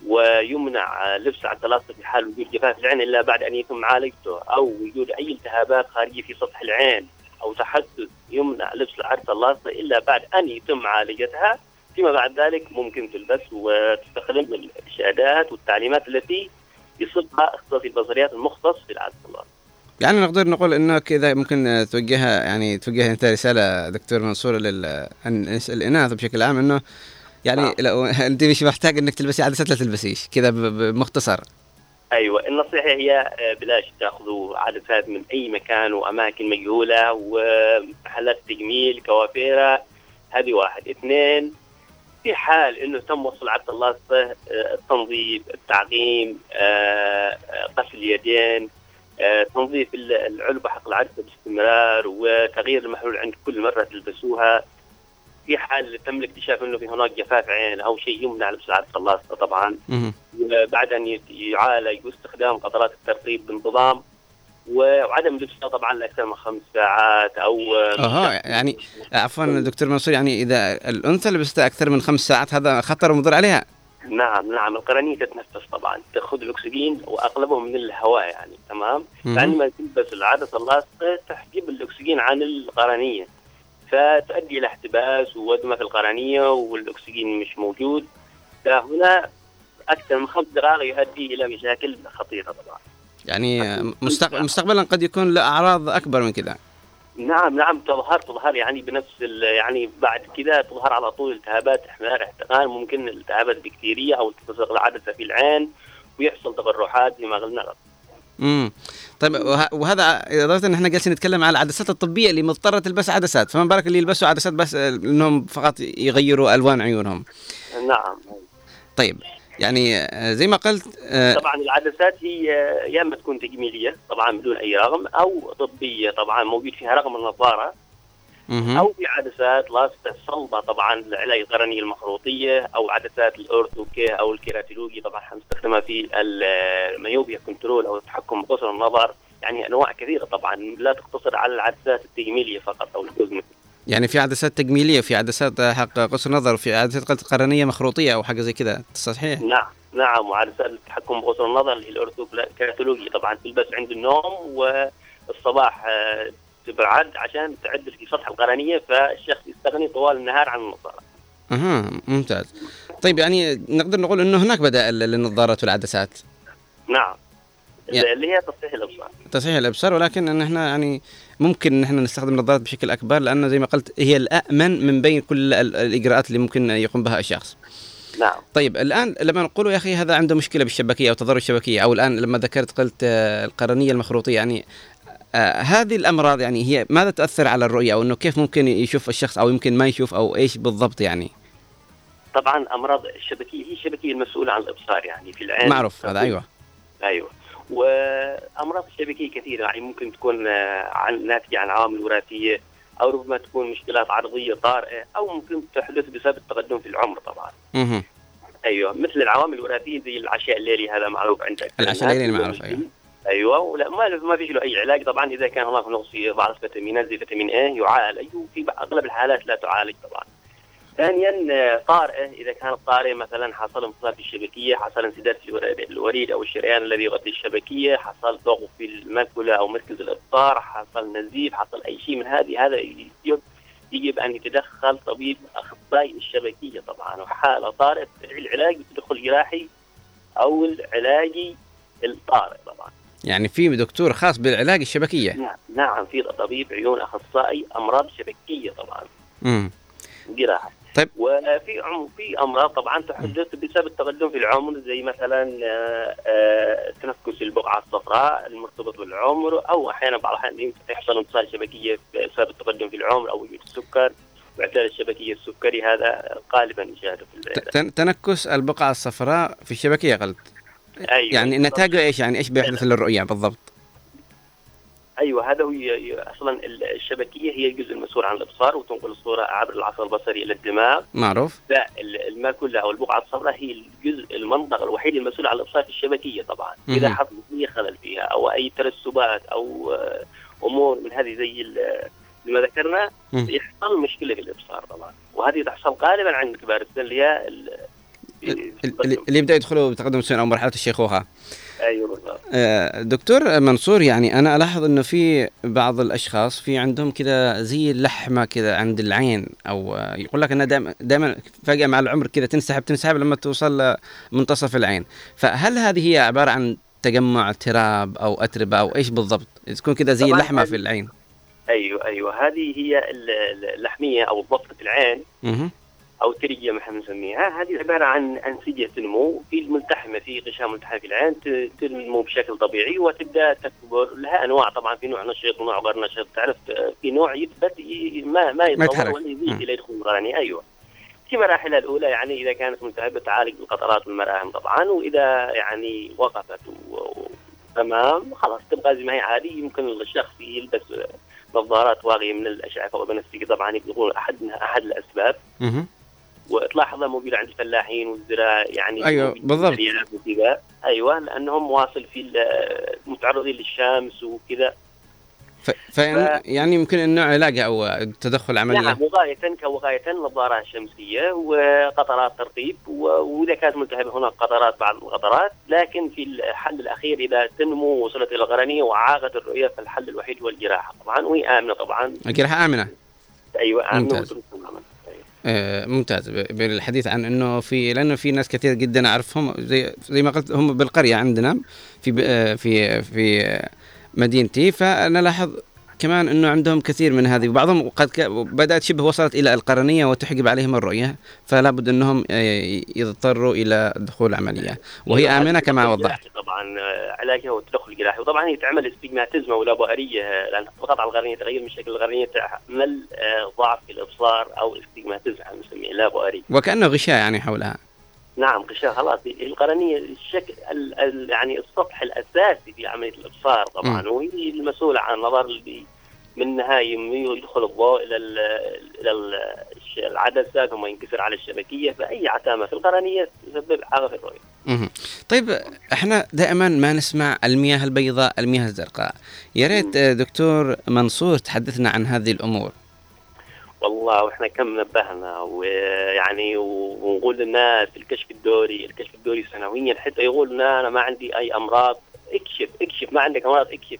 ويمنع لبس لاصقة في حال وجود جفاف العين إلا بعد أن يتم معالجته أو وجود أي التهابات خارجية في سطح العين أو تحسس يمنع لبس اللاصقة إلا بعد أن يتم معالجتها. فيما بعد ذلك ممكن تلبس وتستخدم الإرشادات والتعليمات التي يصبها اختصاصي البصريات المختص في اللاصقة
يعني نقدر نقول انه كذا ممكن توجهها يعني توجه أنت رسالة دكتور منصور للاناث بشكل عام إنه يعني لو أنت مش محتاج إنك تلبسي عدسات لا تلبسيش كذا بمختصر
أيوه النصيحة هي آه، بلاش تأخذوا عدسات من أي مكان وأماكن مجهولة ومحلات تجميل كوافيرة هذه واحد. اثنين في حال إنه تم وصل عدسه اللاصقه آه، التنظيف التعقيم آه، آه، غسل اليدين آه، تنظيف ال- العلبة حق العدسة باستمرار وتغيير المحلول عند كل مرة تلبسوها. في حال تم الاكتشاف إنه في هناك جفاف عين أو شيء يمنع لبس العدسه اللاصقه طبعا. بعد أن يعالج واستخدام قطرات الترطيب بانتظام وعدم لبسها طبعا لأكثر من خمس ساعات أو
أها يعني عفوا دكتور منصور يعني إذا الأنثى لبستها أكثر من خمس ساعات هذا خطر ومضر عليها
نعم نعم القرنية تتنفس طبعا تأخذ الأكسجين واغلبه من الهواء يعني تمام. فعندما تلبس العدسه اللاصقه تحجب الأكسجين عن القرنية فتؤدي إلى احتباس وودمه في القرنية والأكسجين مش موجود. فهنا أكثر من خمس دقائق يؤدي إلى مشاكل خطيرة طبعا.
يعني مستق- مستقبلا قد يكون له أعراض أكبر من كذا.
نعم نعم تظهر تظهر يعني بنفس يعني بعد كذا تظهر على طول التهابات احمرار احتقان ممكن التهابات بكتيريه أو تلتصق العدسه في العين ويحصل تقرحات زي ما قلنا.
امم طيب وه- وهذا إضافة إن إحنا جالسين نتكلم على العدسات الطبية اللي مضطرة تلبس عدسات. فما بالك اللي يلبسوا عدسات بس إنهم فقط يغيروا ألوان عيونهم.
نعم.
طيب يعني آه، زي ما قلت آه،
طبعا العدسات هي يا إما تكون تجميلية طبعا بدون أي رقم أو طبية طبعا موجود فيها رقم
النظارة.
أو في عدسات لاصقه صلبة طبعا لعلاج القرنيه المخروطية أو عدسات ال ortho-k أو ال keratology طبعا حنستخدمها في ال myopia control أو التحكم بقصر النظر. يعني أنواع كثيرة طبعا لا تقتصر على العدسات التجميلية فقط أو ال cosmetic
يعني في عدسات تجميلية وفي عدسات حق قصر نظر وفي عدسات قرنية مخروطية أو حاجة زي كذا صحيح؟
نعم نعم وعدسات التحكم بقصر النظر اللي هي طبعا تلبس عند النوم والصباح آه، تبعد عشان تعدل في سطح القرنية فالشخص يستغني طوال النهار عن النظارة.
أها ممتاز. طيب يعني نقدر نقول إنه هناك بدائل للنظارات والعدسات؟
نعم.
يعني-
اللي هي تصحيح الأبصار.
تصحيح الأبصار ولكن إن إحنا يعني ممكن إن إحنا نستخدم النظارات بشكل أكبر لأنه زي ما قلت هي الامن من بين كل ال- الإجراءات اللي ممكن يقوم بها الشخص.
نعم.
طيب الآن لما نقول يا أخي هذا عنده مشكلة بالشبكية أو تضرر الشبكية أو الآن لما ذكرت قلت آه، القرنية المخروطية يعني آه، هذه الأمراض يعني هي ماذا تؤثر على الرؤية أو إنه كيف ممكن يشوف الشخص أو يمكن ما يشوف أو إيش بالضبط يعني؟
طبعا أمراض الشبكية هي الشبكية المسؤولة عن الإبصار يعني في العين
معروف هذا أيوه.
أيوه وأمراض الشبكية كثيرة يعني ممكن تكون آه، عن ناتجة عن عوامل وراثية أو ربما تكون مشكلات عرضية طارئة أو ممكن تحدث بسبب التقدم في العمر طبعا
مهم.
أيوه مثل العوامل الوراثية زي العشاء الليلي هذا معروف عندك
العشاء الليلي معروف أيوه.
أيوه ولا ما ما فيش له أي علاج طبعا إذا كان هناك نقص بعض الفيتامينات زي فيتامين اي يعالج وفي بعض- أغلب الحالات لا تعالج طبعا. ثانيا آه، طارئه إذا كانت طارئه مثلا حصل انفصال في الشبكية، حصل انسداد في الور- الوريد أو الشريان الذي يغطي الشبكية، حصل ضغط في الماكولا أو مركز الابصار، حصل نزيف، حصل أي شيء من هذه هذا يجب أن يتدخل طبيب أخصائي الشبكية طبعا وحاله طارئه العلاج بالتدخل جراحي أو العلاجي الطارئ طبعا.
يعني في دكتور خاص بالعلاج الشبكية.
نعم نعم في طبيب عيون أخصائي أمراض شبكية طبعا
امم
جراحة
طيب.
وفي في أمراض طبعا تحدث بسبب التقدم في العمر زي مثلا آه، آه، تنفس البقعة الصفراء المرتبط بالعمر أو أحيانا بعض الأحيان يحصل انفصال شبكية بسبب التقدم في العمر أو وجود السكر واعتلال الشبكية السكري هذا غالبا نشاهده في
تنكس البقعة الصفراء في الشبكية قلت.
أيوه
يعني نتاجه إيش يعني إيش بيحدث للرؤية بالضبط؟
أيوه هذا هو أصلا ال- الشبكية هي الجزء المسؤول عن الإبصار وتنقل الصورة عبر العصب البصري إلى الدماغ
معروف؟
لا أو البقعة الصفراء هي الجزء المنطقة الوحيد المسؤول عن الإبصار في الشبكية طبعا إذا
مهم.
حصل أي خلل فيها أو أي ترسبات أو آه، أمور من هذه زي ال- ما ذكرنا
مم.
يحصل مشكلة في الإبصار طبعا وهذه تحصل غالبا عند كبار السن اللي هي
اللي اللي يبدأ يدخلوا بتقدم السن أو مرحلة الشيخوخه.
أيوه بالضبط.
آه، دكتور منصور يعني أنا ألاحظ إنه في بعض الأشخاص في عندهم كذا زي اللحمه كذا عند العين أو آه، يقول لك إنها دائما دائما فجأة مع العمر كذا تنسحب تنسحب لما توصل لمنتصف العين. فهل هذه هي عبارة عن تجمع تراب أو أتربة أو إيش بالضبط؟ تكون كذا زي اللحمه في العين.
أيوه أيوه. هذه هي ال- ال- اللحمية أو ضغطه العين. أو التريجيه ما إحنا بنسميها هذه عبارة عن أنسجة تنمو في الملتحمة في غشاء ملتحم في العين تنمو بشكل طبيعي وتبدأ تكبر لها أنواع. طبعا في نوع نشيط ونوع غير نشيط. تعرف في نوع يثبت ما ما يتطور. ولا يزيد إلى يدخل الغراني أيوه. في مراحلها الأولى يعني إذا كانت ملتهبه تعالج بالقطرات والمراهم طبعا وإذا يعني وقفت تمام خلاص تبقى زي ما هي عادي. يمكن الشخص يلبس نظارات واقيه من الأشعة فوق طبعا يكون احد أحد
الأسباب.
وتلاحظها موجوده عند الفلاحين والزراع يعني موجودة
بالضبط.
وكذا. أيوه لأنهم واصل في متعرضين للشمس وكذا.
ف... فيعني يعني يمكن إنه علاج أو تدخل عملية.
نعم وغاية كوقايه نظاره شمسيه وقطرات ترطيب و- وإذا كانت ملتهبة هناك قطرات بعض القطرات. لكن في الحل الأخير إذا تنمو وصلت إلى الغرنيه وعاقت الرؤية فالحل الوحيد هو الجراحة طبعا وهي آمنة طبعا.
الجراحة آمنة.
أيوه آمنة
ممتاز. آه، ممتاز. بالحديث عن إنه في لأنه في ناس كثير جدا أعرفهم زي زي ما قلت هم بالقرية عندنا في آه، في في مدينتي. فأنا لاحظ كمان إنه عندهم كثير من هذه وبعضهم قد بدأت شبه وصلت إلى القرنية وتحجب عليهم الرؤية فلا بد إنهم آه، يضطروا إلى دخول عملية. وهي
أيوة، آمنة
كما وضحت.
طبعا آه، علاجها هو التدخل الجراحي. وطبعا هي تعمل استجماتيزما ولا بؤرية آه، لأن فقط على الغرنية تغير من شكل الغرنية تعمل ضعف في الإبصار أو استجماتيزما نسميه لا بؤري
وكأنه غشاء يعني حولها.
نعم غشاء خلاص القرنية الشكل ال ال يعني السطح الأساسي في عملية الإبصار طبعا
مم.
وهي المسؤولة عن النظر اللي منها يم- يدخل الضوء إلى ال إلى العدسة ثم ينكسر على الشبكية فأي عتامه في القرنية تسبب عاقه في الرؤية.
مهم. طيب إحنا دائما ما نسمع المياه البيضاء المياه الزرقاء يا ريت دكتور منصور تحدثنا عن هذه الأمور
والله وإحنا كم نبهنا ويعني ونقول للناس الكشف الدوري الكشف الدوري سنويا حتى يقول لنا أنا ما عندي أي أمراض اكشف اكشف ما عندك أمراض اكشف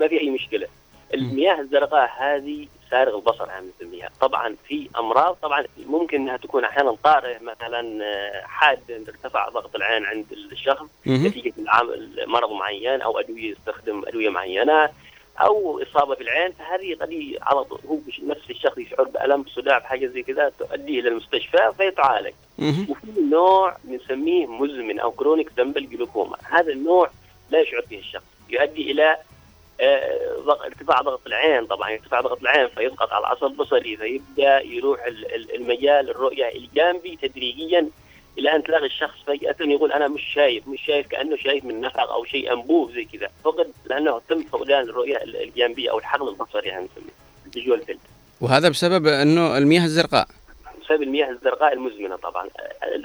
ما في أي مشكلة. المياه الزرقاء هذه سارغ البصر عم نسميها طبعا في أمراض طبعا ممكن إنها تكون أحيانا طارئة مثلا آه، حاد ارتفع ضغط العين عند الشخص. نتيجة مرض معين أو أدوية يستخدم أدوية معينة. أو إصابة في العين فهذه قد على طول هو نفس الشخص يشعر بألم بصداع بحاجه زي كذا تؤديه إلى المستشفى فيتعالج. وفي نوع بنسميه مزمن أو chronic simple glaucoma هذا النوع لا يشعر فيه الشخص يؤدي إلى آه، ارتفاع ضغط العين طبعا ارتفاع ضغط العين فيضغط على العصب البصري فيبدأ يروح ال- ال- المجال الرؤية الجانبي تدريجيا إلى أن تلاقي الشخص فجأة يقول أنا مش شايف مش شايف كأنه شايف من نفق أو شيء انبوب زي كذا. فقد لأنه تم فقدان الرؤية ال- الجانبية أو الحقل البصري يعني نسميه ال visual field.
وهذا بسبب أنه المياه الزرقاء.
بسبب المياه الزرقاء المزمنة طبعا.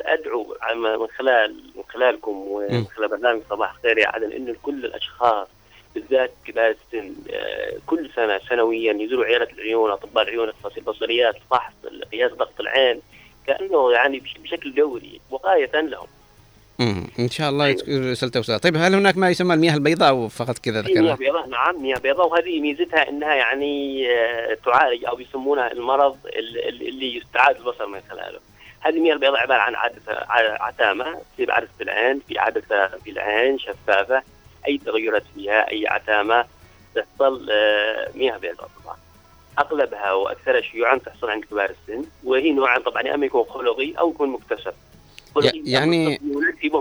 أدعو من خلال من خلالكم ومن. خلال برنامج صباح خير يا عدن إنه كل الأشخاص بالذات كبار السن آه، كل سنة سنويا يزوروا عيادة العيون أطباء العيون التفاصيل البصريات فحص قياس ضغط العين كأنه يعني بش- بشكل دوري وقايه لهم
مم. إن شاء الله تكون رسالته وصلت طيب هل هناك ما يسمى المياه البيضاء أو فقط كذا
في مياه
ذكرنا
بيضاء نعم مياه بيضاء وهذه ميزتها إنها يعني آه، تعالج أو يسمونها المرض ال- ال- اللي يستعاد البصر من خلاله. هذه المياه البيضاء عبارة عن عدسه عتامة تصير عدسه العين في عدسه في العين شفافة أي تغيرات فيها أي عتامة تحصل آه، مياه بيضاء طبعا. أغلبها واكثرها شيوعا تحصل عند كبار السن وهي نوعا طبعا يا اما يكون خلقي أو يكون مكتسب.
يعني-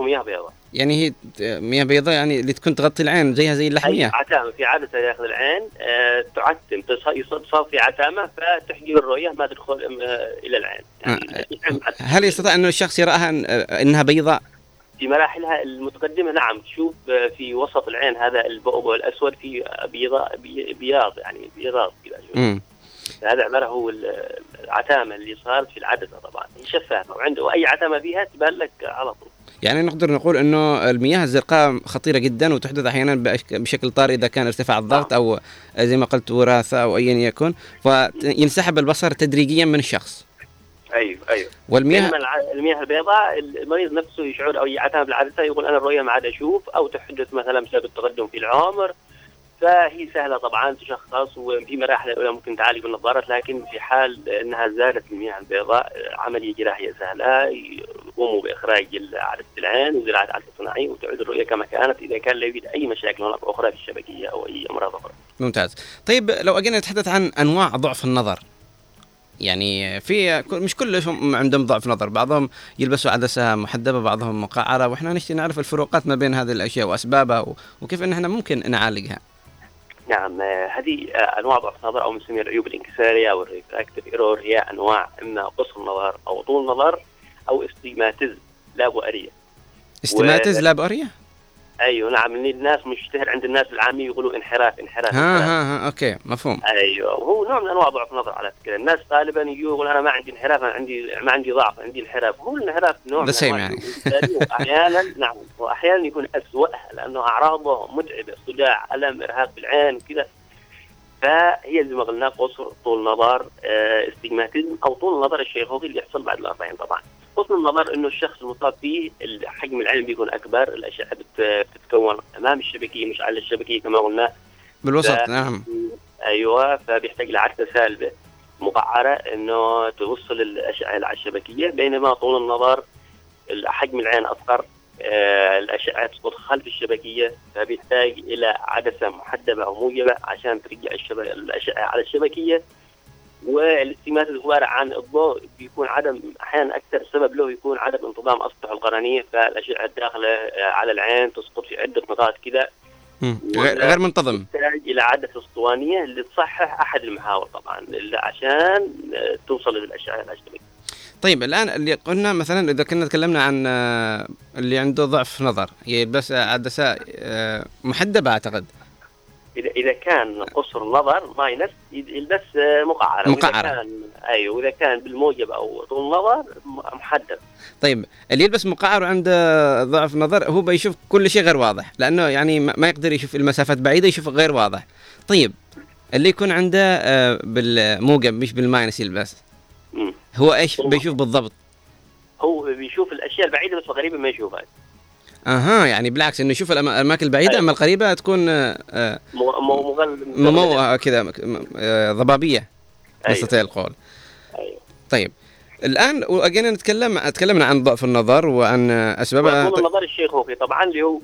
مياه بيضاء.
يعني هي مياه بيضاء يعني اللي تكون تغطي العين زيها زي اللحمية
عتامة في عدسه داخل العين آه تعتم تص- يص- تصاب في عتامة فتحجب الرؤية ما تدخل آه إلى العين يعني
هل يستطيع انه الشخص يراها إنها بيضاء
في مراحلها المتقدمة. نعم تشوف آه، في وسط العين هذا البؤبؤ الأسود في بيضاء بي- بياض يعني بيضاء كذا. هذا عبارة هو ال- العتامة اللي صارت في العدسه طبعا. هي شفافة وعنده أي عتامة فيها تبان لك على طول.
يعني نقدر نقول إنه المياه الزرقاء خطيرة جدا وتحدث أحيانا بشكل طارئ إذا كان ارتفاع الضغط أو زي ما قلت وراثة أو ايا يكن فينسحب البصر تدريجيا من الشخص
أيوه أيوه.
والمياه
المياه البيضاء المريض نفسه يشعر أو يعتمد بالعدسه يقول أنا الرؤية ما عاد أشوف أو تحدث مثلا بسبب التقدم في العمر. فهي سهلة طبعا تشخص وفي مراحل الأولى ممكن تعالج بالنظارات لكن في حال إنها زادت المياه البيضاء عملية جراحية سهلة يقوموا بإخراج عدسه العين وزراعة عدسة صناعية وتعود الرؤية كما كانت إذا كان لا يوجد أي مشاكل هناك أخرى في الشبكية أو أي أمراض أخرى.
ممتاز. طيب لو أجينا نتحدث عن أنواع ضعف النظر يعني في مش كلهم عندهم ضعف نظر بعضهم يلبسوا عدسه محدبة بعضهم مقعرة وإحنا نشتي نعرف الفروقات ما بين هذه الأشياء وأسبابها و- وكيف إن إحنا ممكن نعالجها.
نعم آه، هذه آه، أنواع ضعف النظر أو نسميها العيوب الانكسارية أو ال refractive error هي أنواع إما قصر النظر أو طول النظر أو astigmatism لا بؤرية.
astigmatism لا بؤرية؟
أيوه نعم الناس مشتهر عند الناس العامية يقولوا انحراف انحراف
ها. ها ها okay مفهوم.
أيوه وهو نوع من أنواع ضعف النظر على فكرة. الناس غالبا يقول أنا ما عندي انحراف أنا عندي ما عندي ضعف عندي انحراف. هو الانحراف نوع أنواع
يعني.
واحيانا نعم واحيانا يكون اسوأها لأنه أعراضه متعبة صداع ألم إرهاق بالعين كذا. فهي زي ما قلنا قصر طول نظر آه، استجماتيزم أو طول النظر الشيخوخي اللي يحصل بعد الأربعين طبعا. قصر النظر إنه الشخص المصاب فيه حجم العين بيكون أكبر الأشعة بت- بتتكون أمام الشبكيه مش على الشبكيه كما قلنا.
بالوسط
ف-
نعم.
أيوه فبيحتاج لعدسه سالبة مقعرة إنه توصل الأشعة على الشبكية بينما طول النظر حجم العين أصغر آه، الأشعة تسقط خلف الشبكية فبيحتاج إلى عدسة محدبة أو موجبة عشان ترجع الشب... الأشعة على الشبكية. والاستماتة عبارة عن الضوء بيكون عدم أحيانا أكثر سبب له يكون عدم انتظام أسطح القرنية فالأشعة الداخلة آه، على العين تسقط في عدة نقاط كذا
مم. غير منتظم
تحتاج إلى عدسه أسطوانية اللي تصحح أحد المحاور طبعا عشان آه، توصل للأشعة الاشبكيه.
طيب الآن اللي قلنا مثلا إذا كنا تكلمنا عن آه، اللي عنده ضعف نظر يلبس عدسه آه، محدبة أعتقد
اذا إذا كان قصر النظر minus يلبس آه، مقعره وإذا
مقعرة.
كان أيوه وإذا كان بالموجب أو طول النظر محدب.
طيب اللي يلبس مقعر وعنده ضعف نظر هو بيشوف كل شيء غير واضح لأنه يعني ما يقدر يشوف المسافات بعيدة يشوف غير واضح. طيب اللي يكون عنده آه، بالموجب مش بال minus
يلبس.
هو إيش بيشوف بالضبط؟
هو بيشوف الأشياء البعيدة بس الغريبه ما يشوفها.
أها يعني بالعكس إنه يشوف الأماكن البعيدة
أيوة.
أما القريبة تكون آه، آه،
مو
ممو كذا آه، ضبابية
أيوة.
نستطيع القول
أيوة.
طيب الآن وأجينا نتكلم تكلمنا عن ضعف النظر وعن اسبابها
طول النظر الشيخوخي طبعا اللي هو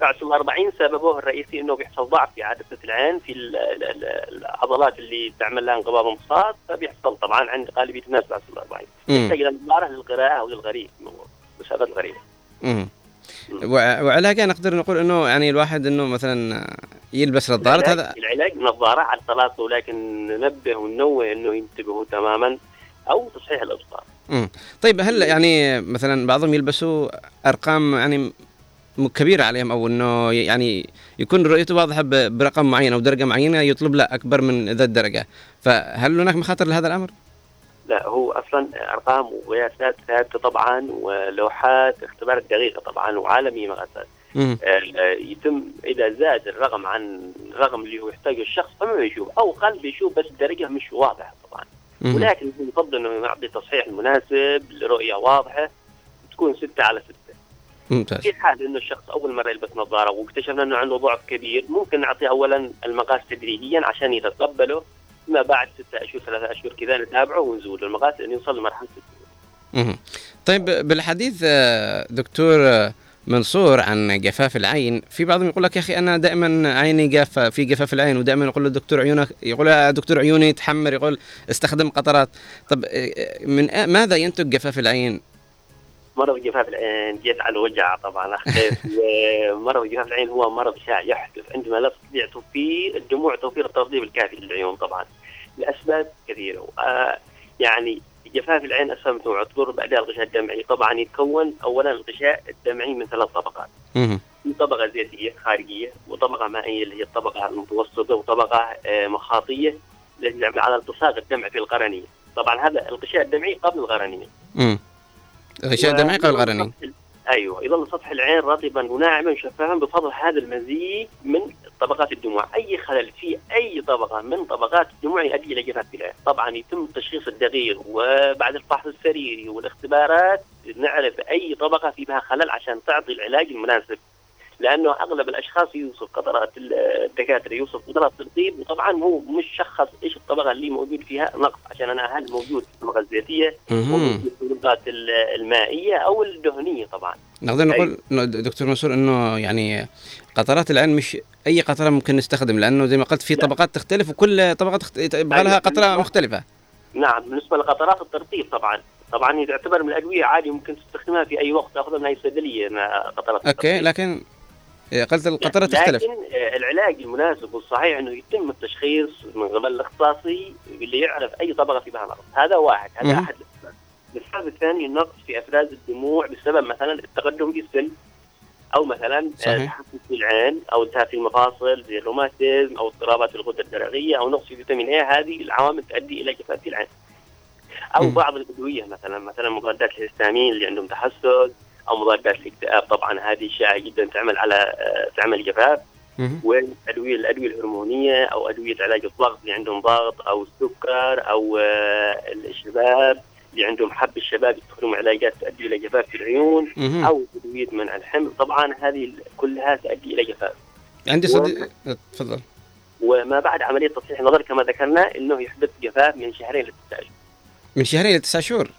بعد الأربعين سببه الرئيسي إنه بيحصل ضعف في عدسه العين في ال- ال- ال- العضلات اللي تعمل لها انقباض انبساط فبيحصل طبعا عند غالبية الناس بعد الأربعين
مم.
يحتاج إلى نظاره للقراءة أو للغريب مساعدات الغريب
مم. وع- وعلاجها نقدر نقول إنه يعني الواحد إنه مثلا يلبس
العلاج,
هذا
العلاج نظارة على الثلاثه ولكن ننبه وننوه إنه ينتبهوا تماما أو تصحيح الأبصار
مم. طيب هل يعني مثلا بعضهم يلبسوا أرقام يعني كبيرة عليهم أو إنه يعني يكون رؤيته واضحة برقم معين أو درجة معينة يطلب له أكبر من ذا الدرجة فهل هناك مخاطر لهذا الأمر؟
لا هو أصلا أرقام وقياسات ثابتة طبعا ولوحات اختبارات دقيقه طبعا وعالمية مقاسات. آه، يتم إذا زاد الرقم عن الرقم اللي هو يحتاجه الشخص فما بيشوف. أو قل بيشوف بس الدرجة مش واضحة طبعا. ولكن يفضل إنه نعطي تصحيح المناسب لرؤيه واضحة تكون ستة على ستة.
ممتاز.
في حال إنه الشخص أول مرة يلبس نظارة واكتشفنا إنه عنده ضعف كبير ممكن نعطيه اولا المقاس تدريجيا عشان يتقبله. ما بعد ستة اشهر ثلاثة اشهر كذا نتابعه ونزول المقاس لين يوصل
لمرحلة. طيب بالحديث آه، دكتور آه، منصور عن جفاف العين في بعضهم يقول لك يا أخي أنا دائما عيني جافه في جفاف العين ودائما يقول له دكتور عيونك يقول يا دكتور عيوني تحمر يقول استخدم قطرات طب آه، من آه، ماذا ينتج جفاف العين؟
مرض جفاف العين جيت على الوجع طبعا مرض جفاف العين هو مرض شائع يحدث عندما لا تستطيع توفير الدموع توفير الترطيب الكافي للعيون طبعا لأسباب كثيرة. آه يعني جفاف العين متنوعه تضر بأداء الغشاء الدمعي. طبعا يتكون اولا الغشاء الدمعي من ثلاث طبقات. في طبقة زيتية خارجية وطبقة مائية اللي هي الطبقة المتوسطة وطبقة آه، مخاطية التي تعمل على التصاق الدمع في القرنية. طبعا هذا الغشاء الدمعي قبل القرنية.
مم. غشاء دمعي قبل القرني
أيوه. يظل سطح العين رطبا وناعما شفافا بفضل هذا المزيج من طبقات الدموع، أي خلل في أي طبقة من طبقات الدموع يؤدي إلى جفاف العين، طبعا يتم التشخيص الدقيق وبعد الفحص السريري والاختبارات نعرف أي طبقة في بها خلل عشان تعطي العلاج المناسب. لأنه أغلب الأشخاص يوصف قطرات الدكاترة يوصف قطرات ترطيب وطبعا هو مش شخص إيش الطبقة اللي موجود فيها؟ نقص عشان أنا هل موجود في الطبقة الزيتيه. موجود في الطبقات ال- المائية أو الدهنية طبعا.
نقدر نقول دكتور منصور إنه يعني قطرات العين مش أي قطرة ممكن نستخدم لأنه زي ما قلت في طبقات تختلف وكل طبقة تخت... يبغى لها
أيوة.
قطرة مختلفة.
نعم بالنسبة لقطرات الترطيب طبعا. طبعا هي تعتبر من الأدوية عادي ممكن تستخدمها في أي وقت تأخذها من أي صيدلية قطرات
أوكي لكن قلت القطره تختلف
لكن آه، العلاج المناسب والصحيح إنه يتم التشخيص من قبل الاختصاصي اللي يعرف أي طبقة في بها مرض هذا واحد هذا. أحد الاسباب السبب الثاني النقص في افراز الدموع بسبب مثلا التقدم في السن أو مثلا آه،. تحسس في العين أو التهاب في المفاصل زي الروماتيزم أو اضطرابات الغدة الدرقيه أو نقص في فيتامين اي هذه العوامل تؤدي إلى جفاف في العين أو
مم.
بعض الأدوية مثلا مثلا مضادات الهستامين اللي عندهم تحسس أو مضادات الاكتئاب. طبعا هذه شائعه جدا تعمل على آه، تعمل جفاف. والادويه الأدوية الهرمونية أو أدوية علاج الضغط اللي عندهم ضغط أو السكر أو آه، الشباب اللي عندهم حب الشباب يستخدموا علاجات تؤدي إلى جفاف في العيون. أو ادويه منع الحمل. طبعا هذه كلها تؤدي إلى جفاف.
عندي صديق تفضل.
وما بعد عملية تصحيح النظر كما ذكرنا إنه يحدث جفاف من شهرين لتسع اشهر
من شهرين لتسع شهور.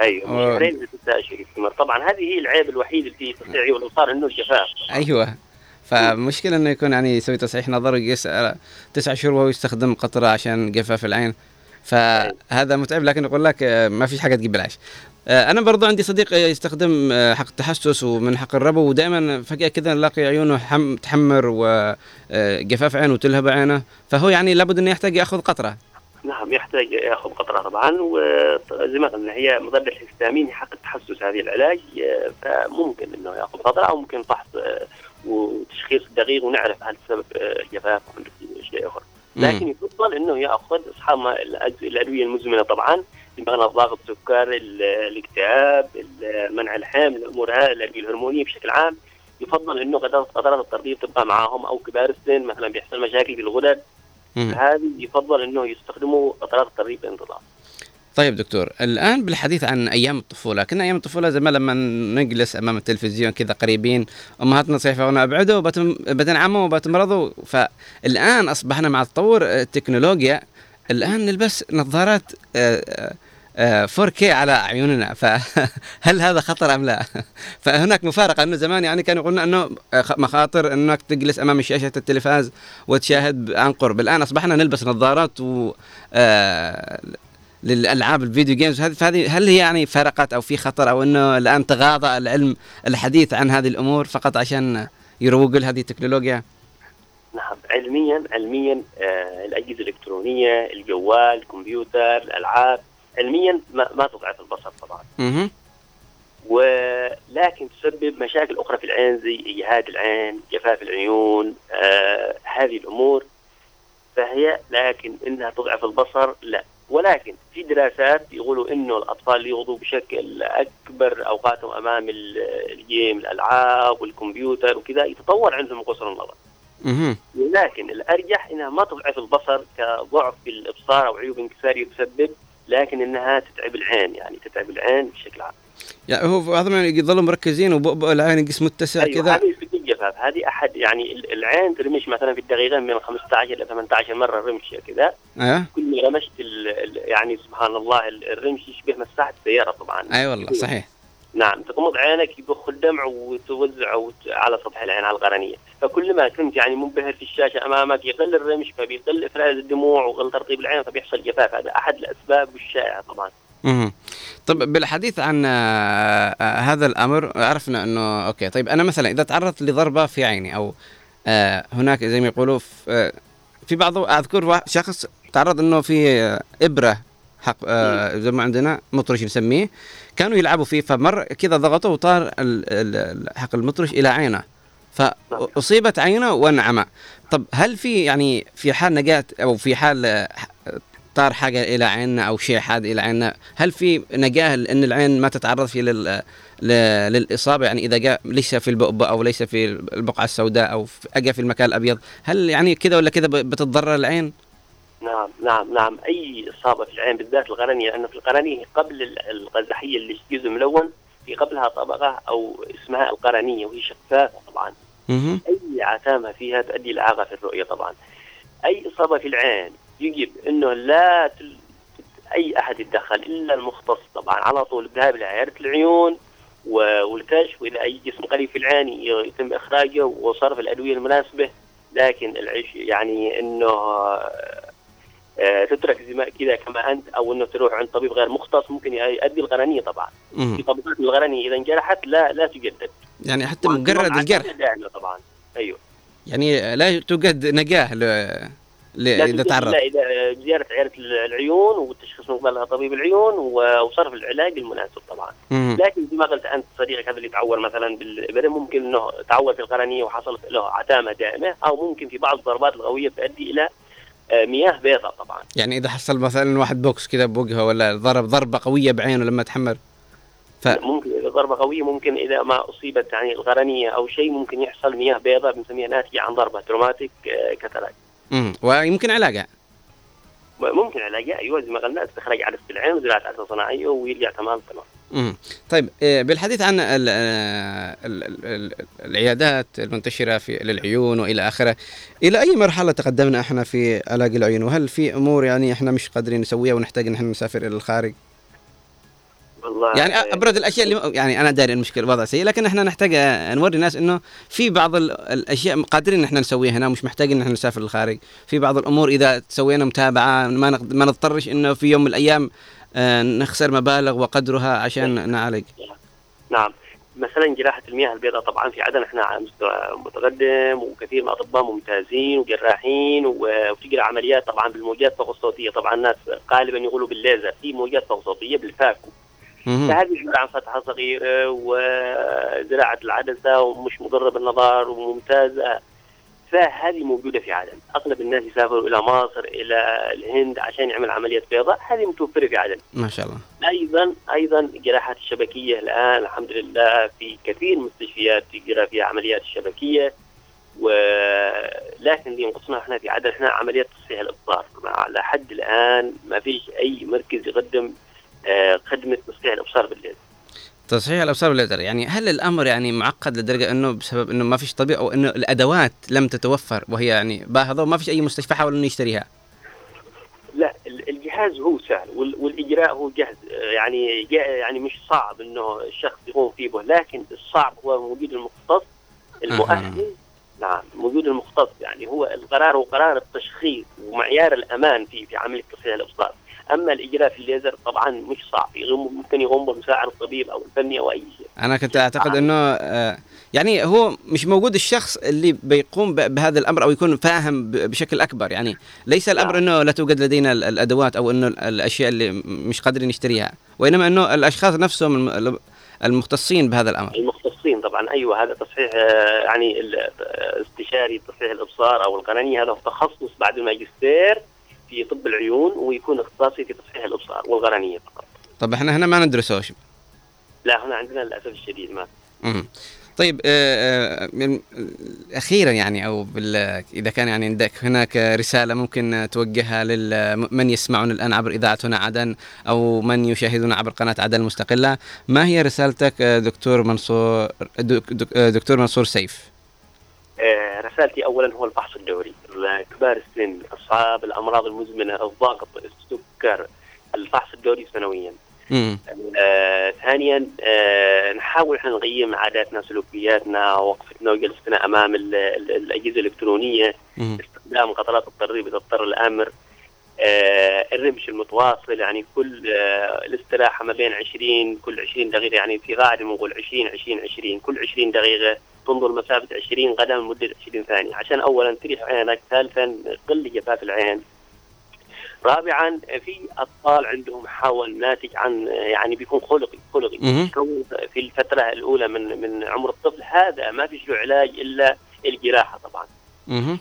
أيوه من. شهرين اشهر يستمر طبعا هذه هي العيب الوحيد اللي في تصحيح عيون الابصار إنه الجفاف.
أيوه. فمشكلة إنه يكون يعني يسوي تصحيح نظر ويقيس تسع شهور وهو يستخدم قطرة عشان جفاف العين. فهذا متعب لكن يقول لك آه، ما فيش حاجة تجيب العيش. آه، أنا برضو عندي صديق يستخدم آه، حق التحسس ومن حق الربو ودائما فجأة كذا نلاقي عيونه حم تحمر وجفاف عينه وتلهب عينه. فهو يعني لابد إنه يحتاج يأخذ قطرة.
نعم يحتاج ياخذ قطره طبعا وزي ما قلنا هي مضاد الهستامين حق التحسس هذه العلاج فممكن إنه ياخذ قطره أو ممكن فحص وتشخيص دقيق ونعرف هل سبب الجفاف أو شيء اخر لكن يفضل إنه يأخذ أصحاب الادويه المزمنة طبعا بمعنى الضغط السكر ال- الاكتئاب ال- منع الحمل الأمور هذه الأدوية الهرمونية بشكل عام يفضل إنه قطرات الترطيب تبقى معاهم أو كبار السن مثلا بيحصل مشاكل في الغدد
مم.
هذه يفضل إنه يستخدموا قطرات الترطيب بانتظام
طيب دكتور الآن بالحديث عن أيام الطفولة كنا أيام الطفولة زمان لما نجلس أمام التلفزيون كذا قريبين أمهاتنا صيفونا ابعدوا بتنعموا وبتمرضوا. فالآن أصبحنا مع تطور التكنولوجيا الآن نلبس نظارات آه، آه، 4K على عيوننا فهل هذا خطر أم لا؟ فهناك مفارقة. انه زمان يعني كانوا يقولون أنه آه، مخاطر أنك تجلس أمام شاشه التلفاز وتشاهد عن قرب، الآن أصبحنا نلبس نظارات و آه، للألعاب الفيديو جيمز هذه فهذه هل هي يعني فارقات أو في خطر أو إنه الآن تغاضى العلم الحديث عن هذه الأمور فقط عشان يروجوا لهذه التكنولوجيا؟
نعم. علميا علميا آه الأجهزة الإلكترونية الجوال الكمبيوتر الألعاب علميا ما, ما تضعف البصر طبعا.
أها
ولكن تسبب مشاكل أخرى في العين زي اجهاد العين جفاف العيون آه هذه الأمور. فهي لكن إنها تضعف البصر لا. ولكن في دراسات يقولوا إنه الأطفال اللي يغضوا بشكل أكبر أوقاتهم أمام ال- الجيم الألعاب والكمبيوتر وكذا يتطور عندهم قصر النظر. ولكن الأرجح إنها ما تضعف البصر كضعف في الابصار أو عيوب انكسارية تسبب. لكن إنها تتعب العين يعني تتعب العين بشكل عام.
يعني هو هذا من يظلوا مركزين وبؤبؤ العين قسم متسع
أيوه
كذا.
هذه الجفاف هذه أحد يعني ال- العين ترمش مثلا في الدقيقة من 15 إلى 18 مرة رمش كذا.
أيوه
كل ما رمشت يعني سبحان الله ال- الرمش يشبه مساحة سياره طبعا.
أي والله صحيح.
نعم تغمض عينك يبخ الدمع وتوزعه وت- على سطح العين على القرنيه فكل ما كنت يعني منبهر في الشاشة أمامك يقل الرمش فبيقل إفراز الدموع ويقل ترطيب العين فبيحصل جفاف. هذا أحد الأسباب الشائعة طبعا.
مهم. طب بالحديث عن آه، آه، هذا الأمر عرفنا إنه okay طيب أنا مثلا إذا تعرضت لضربة في عيني أو آه، هناك زي ما يقولوا في, بعض أذكر شخص تعرض إنه في إبرة حق آه، زي ما عندنا مطرش نسميه. كانوا يلعبوا فيه فمر كذا ضغطوا وطار حق المطرش إلى عينه. فأصيبت عينه وانعمى طب هل في يعني في حال نجاة أو في حال آه، طار حاجة إلى عيننا أو شيء حاد إلى عيننا هل في نجاة إن العين ما تتعرض في لل للإصابة؟ يعني إذا جاء ليس في البؤبؤ أو ليس في البقعة السوداء أو اجى في المكان الأبيض هل يعني كذا ولا كذا بتتضرر العين؟
نعم نعم نعم. أي إصابة في العين بالذات القرنيه لأنه في القرنية قبل ال- القزحية اللي جزء ملون في قبلها طبقة أو اسمها القرنية وهي شفافة طبعا. أي عتامة فيها تؤدي إلى إعاقة في الرؤية طبعا. أي إصابة في العين يجب إنه لا تل... أي أحد يتدخل إلا المختص طبعا. على طول الذهاب إلى عياده العيون والكشف وإذا أي جسم قريب في العين يتم إخراجه وصرف الأدوية المناسبة لكن العيش يعني إنه تترك زي ما كذا كما أنت أو إنه تروح عند طبيب غير مختص ممكن يؤدي الغرنيه طبعا.
مم.
في طبيبات الغرنيه إذا انجرحت لا لا تجدد.
يعني حتى مجرد الجرح.
دائما طبعا. أيوه.
يعني لا توجد نجاه ل... ل...
لا إذا
تعرض
إلا إذا زيارة عياده العيون والتشخيص من قبلها طبيب العيون وصرف العلاج المناسب طبعا.
مم.
لكن زي ما قلت أنت صديقك هذا اللي تعور مثلا بالإبرة ممكن إنه تعور في القرنيه وحصلت له عتامة دائمة أو ممكن في بعض الضربات القويه تؤدي إلى آه، مياه بيضاء طبعا.
يعني إذا حصل مثلا واحد بوكس كذا بوجهه ولا ضرب ضربة قوية بعينه لما تحمر؟ ف
ممكن إذا ضربة قوية ممكن إذا ما أصيبت يعني القرنيه أو شيء ممكن يحصل مياه بيضاء بنسميها ناتجة عن ضربة traumatic آه، cataract
مم. ويمكن علاجها.
ممكن علاجها أيوه زي ما قلنا استخراج عدسه العين وزراعة عدسه صناعيه ويرجع تمام تمام.
مم. طيب آه، بالحديث عن ال ال ال ال العيادات المنتشرة في للعيون وإلى آخره إلى أي مرحلة تقدمنا إحنا في علاج العيون؟ وهل في أمور يعني إحنا مش قادرين نسويها ونحتاج إن إحنا نسافر إلى الخارج؟
والله
يعني أبرز الأشياء اللي يعني أنا داري المشكلة الوضع سيء لكن إحنا نحتاج آه، نوري الناس إنه في بعض ال- الأشياء قادرين إن إحنا نسويها هنا ومش محتاجين إن إحنا نسافر للخارج. في بعض الأمور إذا سوينا متابعة ما ما نضطرش إنه في يوم من الأيام آه، نخسر مبالغ وقدرها عشان نعالج.
نعم. مثلا جراحة المياه البيضاء طبعا في عدن إحنا على مستوى متقدم وكثير من الأطباء ممتازين وجراحين و- وتجرى عمليات طبعا بالموجات الفوق الصوتيه طبعا الناس غالبا يقولوا بالليزر. في موجات فوق صوتيه بالفاكو فهذه عباره عن فتحه صغيرة وزراعة العدسة ومش مضرة بالنظر فهذه موجودة في عدن، أغلب الناس يسافروا إلى مصر إلى الهند عشان يعمل عملية بيضاء، هذه متوفرة في عدن.
ما شاء الله.
أيضا أيضا الجراحات الشبكية الآن الحمد لله في كثير من المستشفيات تجرى فيها عمليات الشبكية. ولكن اللي ينقصنا إحنا في عدن إحنا عمليات تصحيح الابصار على حد الآن ما فيش أي مركز يقدم آه، خدمة تصحيح الإبصار بالليل.
تصحيح الأبصار والليزر يعني هل الأمر يعني معقد لدرجة إنه بسبب إنه ما فيش طبيب أو إنه الأدوات لم تتوفر وهي يعني باهظة وما فيش أي مستشفى حاول إنه يشتريها؟
لا ال- الجهاز هو سهل وال- والإجراء هو آه، يعني يعني مش صعب إنه الشخص يقوم فيه به لكن الصعب هو وجود المختص المؤهل. نعم وجود المختص. يعني هو القرار هو قرار التشخيص ومعيار الأمان في في عملية تصحيح الأبصار. أما الإجراء في الليزر طبعا مش صعب يقوم ممكن يقوم بمساعد الطبيب أو الفني أو أي شيء.
أنا كنت أعتقد إنه آه، يعني هو مش موجود الشخص اللي بيقوم بهذا الأمر أو يكون فاهم بشكل أكبر. يعني ليس الأمر إنه لا توجد لدينا ال- الأدوات أو إنه ال- الأشياء اللي مش قادرين نشتريها وإنما إنه الأشخاص نفسهم الم- المختصين بهذا الأمر.
المختصين طبعا أيوه هذا تصحيح آه، يعني آه، استشاري تصحيح الإبصار أو القرنيه هذا تخصص بعد الماجستير. في طب العيون ويكون اختصاصي في تصحيح الأبصار والقرنيه فقط.
طب إحنا هنا ما ندرسوش
لا هنا عندنا للأسف الشديد ما.
مم. طيب آه، آه، من أخيرا يعني أو إذا كان يعني عندك هناك رسالة ممكن توجهها لمن يسمعون الآن عبر اذاعه هنا عدن أو من يشاهدون عبر قناة عدن المستقلة ما هي رسالتك آه، دكتور منصور دك- دك- دكتور منصور سيف؟
رسالتي اولا هو الفحص الدوري. كبار السن أصحاب الأمراض المزمنة الضغط السكر الفحص الدوري سنويا. آه، ثانيا آه، نحاول إحنا نقيم عاداتنا سلوكياتنا وقفتنا وجلستنا أمام ال- ال- الأجهزة الإلكترونية
مم.
استخدام قطرات الترغيب اذا اضطر الأمر آه، الرمش المتواصل يعني كل آه، الاستراحة ما بين 20 كل 20 دقيقة يعني في قاعدة بنقول 20 20 20 كل 20 دقيقة تنظر مسافة 20 قدم لمدة 20 ثانية. عشان اولا تريح عينك ثالثا قل جفاف العين. رابعا في أطفال عندهم حول ناتج عن يعني بيكون خلقي خلقي. في الفترة الأولى من من عمر الطفل هذا ما فيش له علاج إلا الجراحة طبعا.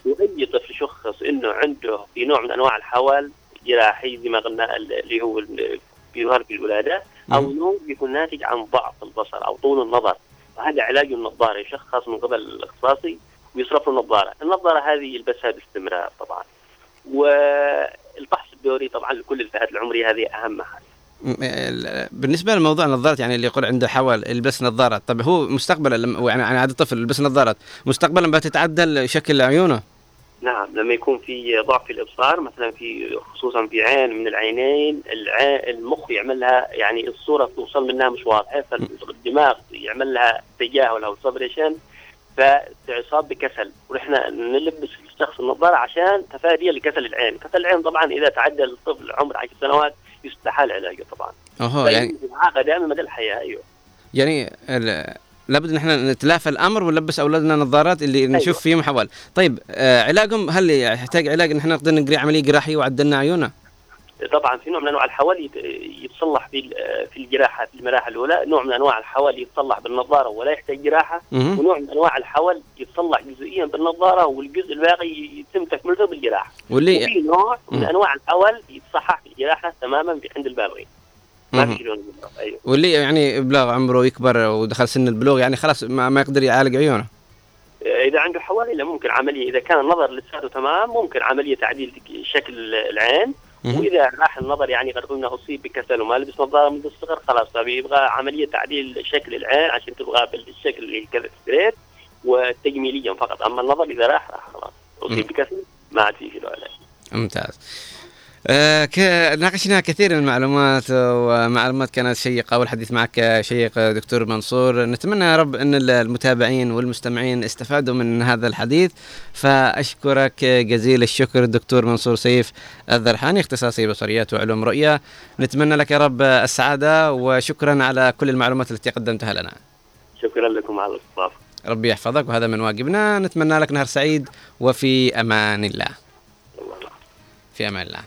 وأي طفل شخص إنه عنده في نوع من أنواع الحول جراحي زي ما قلنا اللي هو بيظهر في الولادة
أو.
انه بيكون ناتج عن ضعف البصر أو طول النظر. وهذا علاجه النظارة يشخص من قبل الاختصاصي ويصرف له النظارة، النظارة هذه يلبسها باستمرار طبعا. والفحص الدوري طبعا لكل الفئات العمرية هذه اهم
حاجة. بالنسبة لموضوع النظارات يعني اللي يقول عنده حول يلبس نظارات طب هو مستقبلا يعني عاد الطفل يلبس نظارات مستقبلا بتتعدل شكل عيونه
نعم لما يكون في ضعف في الإبصار مثلا في خصوصا في عين من العينين العين المخ يعمل لها يعني الصورة توصل منها مش واضحة فالدماغ يعمل لها تجاهل أو suppression فتصاب بكسل ونحن نلبس الشخص النظارة عشان تفاديا لكسل العين، كسل العين طبعا إذا تعدى الطفل عمر 10 سنوات يستحال علاجه طبعا. طيب،
يعني
دائما مدى الحياة أيوه.
يعني ال- لابد إن إحنا نتلافى الأمر ونلبس أولادنا نظارات اللي نشوف
أيوة.
فيهم حوال طيب آه علاجهم هل يحتاج علاج إن إحنا نقدر نقري عملية جراحية وعدلنا عيونه
طبعا في نوع من أنواع الحوال يت- يتصلح في في الجراحة في المراحل الأولى، نوع من أنواع الحوال يتصلح بالنظارة ولا يحتاج جراحة،
مهم.
ونوع من أنواع الحوال يتصلح جزئيا بالنظارة والجزء الباقي يتم تكملته بالجراحة.
واللي
وفي نوع من
مم.
أنواع الحوال يتصحح بالجراحه تماما عند البالغين. ما
مهم.
في لون بالضبط، أيوه.
واللي يعني بلغ عمره يكبر ودخل سن البلوغ يعني خلاص ما, ما يقدر يعالج عيونه
إذا عنده حوالي لا ممكن عملية إذا كان النظر لساته تمام ممكن عملية تعديل شكل العين. وإذا راح النظر يعني قد قلنا اصيب بكسل وما لبس نظارة منذ الصغر خلاص طيب يبغى عملية تعديل شكل العين عشان تبغى بالشكل اللي كذا straight وتجميليا فقط أما النظر إذا راح راح خلاص. اصيب بكسل ما عاد في له علاج
ممتاز. ناقشنا كثير من المعلومات ومعلومات كانت شيقة والحديث معك شيق دكتور منصور. نتمنى يا رب أن المتابعين والمستمعين استفادوا من هذا الحديث. فأشكرك جزيل الشكر دكتور منصور سيف الذرحاني اختصاصي بصريات وعلوم رؤية. نتمنى لك يا رب السعادة وشكرا على كل المعلومات التي قدمتها لنا.
شكرا لكم على الاستضافة.
ربي يحفظك وهذا من واجبنا. نتمنى لك نهار سعيد وفي أمان الله. في أمان الله.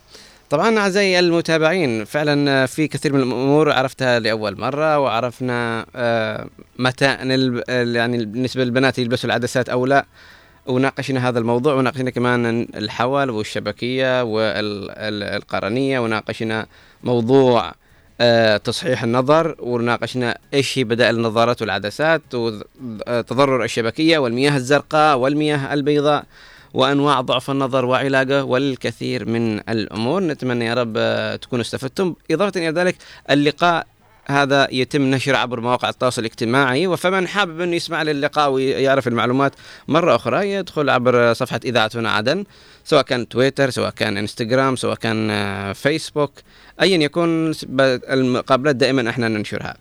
طبعا أعزائي المتابعين فعلا في كثير من الأمور عرفتها لأول مرة وعرفنا آه، متى. يعني بالنسبة للبنات يلبسوا العدسات أو لا وناقشنا هذا الموضوع وناقشنا كمان الحول والشبكية والقرنية وناقشنا موضوع آه، تصحيح النظر وناقشنا إيش هي بدائل النظارات والعدسات وتضرر الشبكية والمياه الزرقاء والمياه البيضاء وأنواع ضعف النظر وعلاجه والكثير من الأمور. نتمنى يا رب تكونوا استفدتم. إضافة إلى ذلك اللقاء هذا يتم نشره عبر مواقع التواصل الاجتماعي. وفمن حابب انه يسمع للقاء ويعرف المعلومات مرة أخرى يدخل عبر صفحة اذاعه هنا عدن سواء كان تويتر سواء كان إنستغرام سواء كان فيسبوك ايا يكن ب- المقابلات دائما إحنا ننشرها.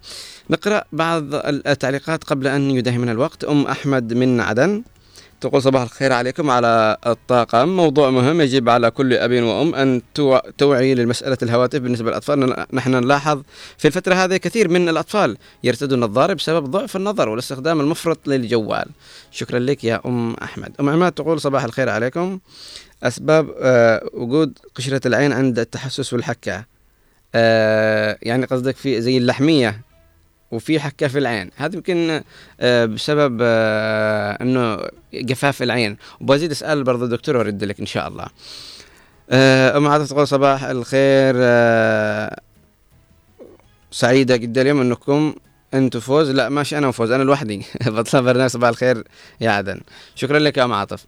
نقرأ بعض التعليقات قبل أن يداهمنا الوقت. أم أحمد من عدن. تقول صباح الخير عليكم على الطاقم. موضوع مهم يجب على كل أب وأم أن توع- توعي للمسألة الهواتف بالنسبة للأطفال. نحن نلاحظ في الفترة هذه كثير من الأطفال يرتدوا النظارة بسبب ضعف النظر والاستخدام المفرط للجوال. شكرا لك يا أم أحمد. أم عماد تقول صباح الخير عليكم. أسباب آه، وجود قشرة العين عند التحسس والحكة. آه، يعني قصدك في زي اللحمية. وفي حكة في العين. هذا يمكن آه، بسبب آه، إنه جفاف العين. وبزيد أسأل برضه الدكتور وأرد لك إن شاء الله. آه، أم عاطف تقول صباح الخير سعيدة جدا اليوم إنكم أنتم فوز. لا ماشي أنا وفوز أنا لوحدي. بطلع برنامج صباح الخير يا عدن. شكرا لك يا أم عاطف.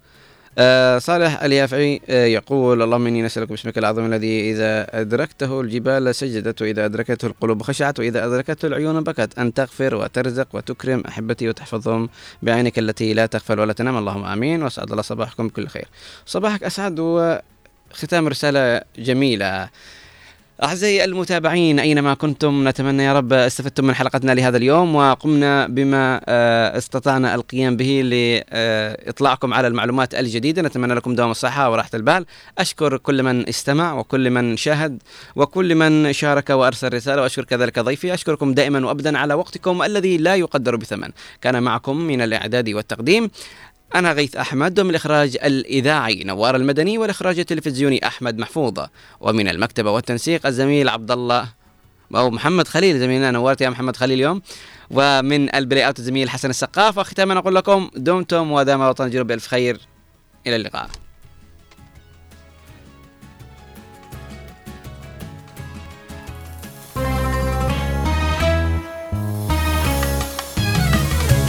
آه صالح اليافعي آه يقول اللهم اني نسألك باسمك العظيم الذي إذا أدركته الجبال سجدت وإذا أدركته القلوب خشعت وإذا أدركته العيون بكت أن تغفر وترزق وتكرم أحبتي وتحفظهم بعينك التي لا تغفل ولا تنام اللهم آمين وأسعد الله صباحكم بكل خير. صباحك أسعد وختام رسالة جميلة. أعزائي المتابعين أينما كنتم؟ نتمنى يا رب استفدتم من حلقتنا لهذا اليوم وقمنا بما آه، استطعنا القيام به لإطلاعكم على المعلومات الجديدة. نتمنى لكم دوام الصحة وراحة البال. أشكر كل من استمع وكل من شاهد وكل من شارك وأرسل رسالة وأشكر كذلك ضيفي. أشكركم دائما وأبدا على وقتكم الذي لا يقدر بثمن. كان معكم من الإعداد والتقديم أنا غيث أحمد ومن الإخراج الإذاعي نوار المدني والإخراج التلفزيوني أحمد محفوظة ومن المكتبة والتنسيق الزميل عبد الله أو محمد خليل. زميلنا نورت يا محمد خليل اليوم. ومن ال playout الزميل حسن السقاف. وختاما أقول لكم دمتم ودام وطن الجنوب بألف خير. إلى اللقاء.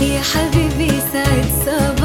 يا حبيبي سعد صار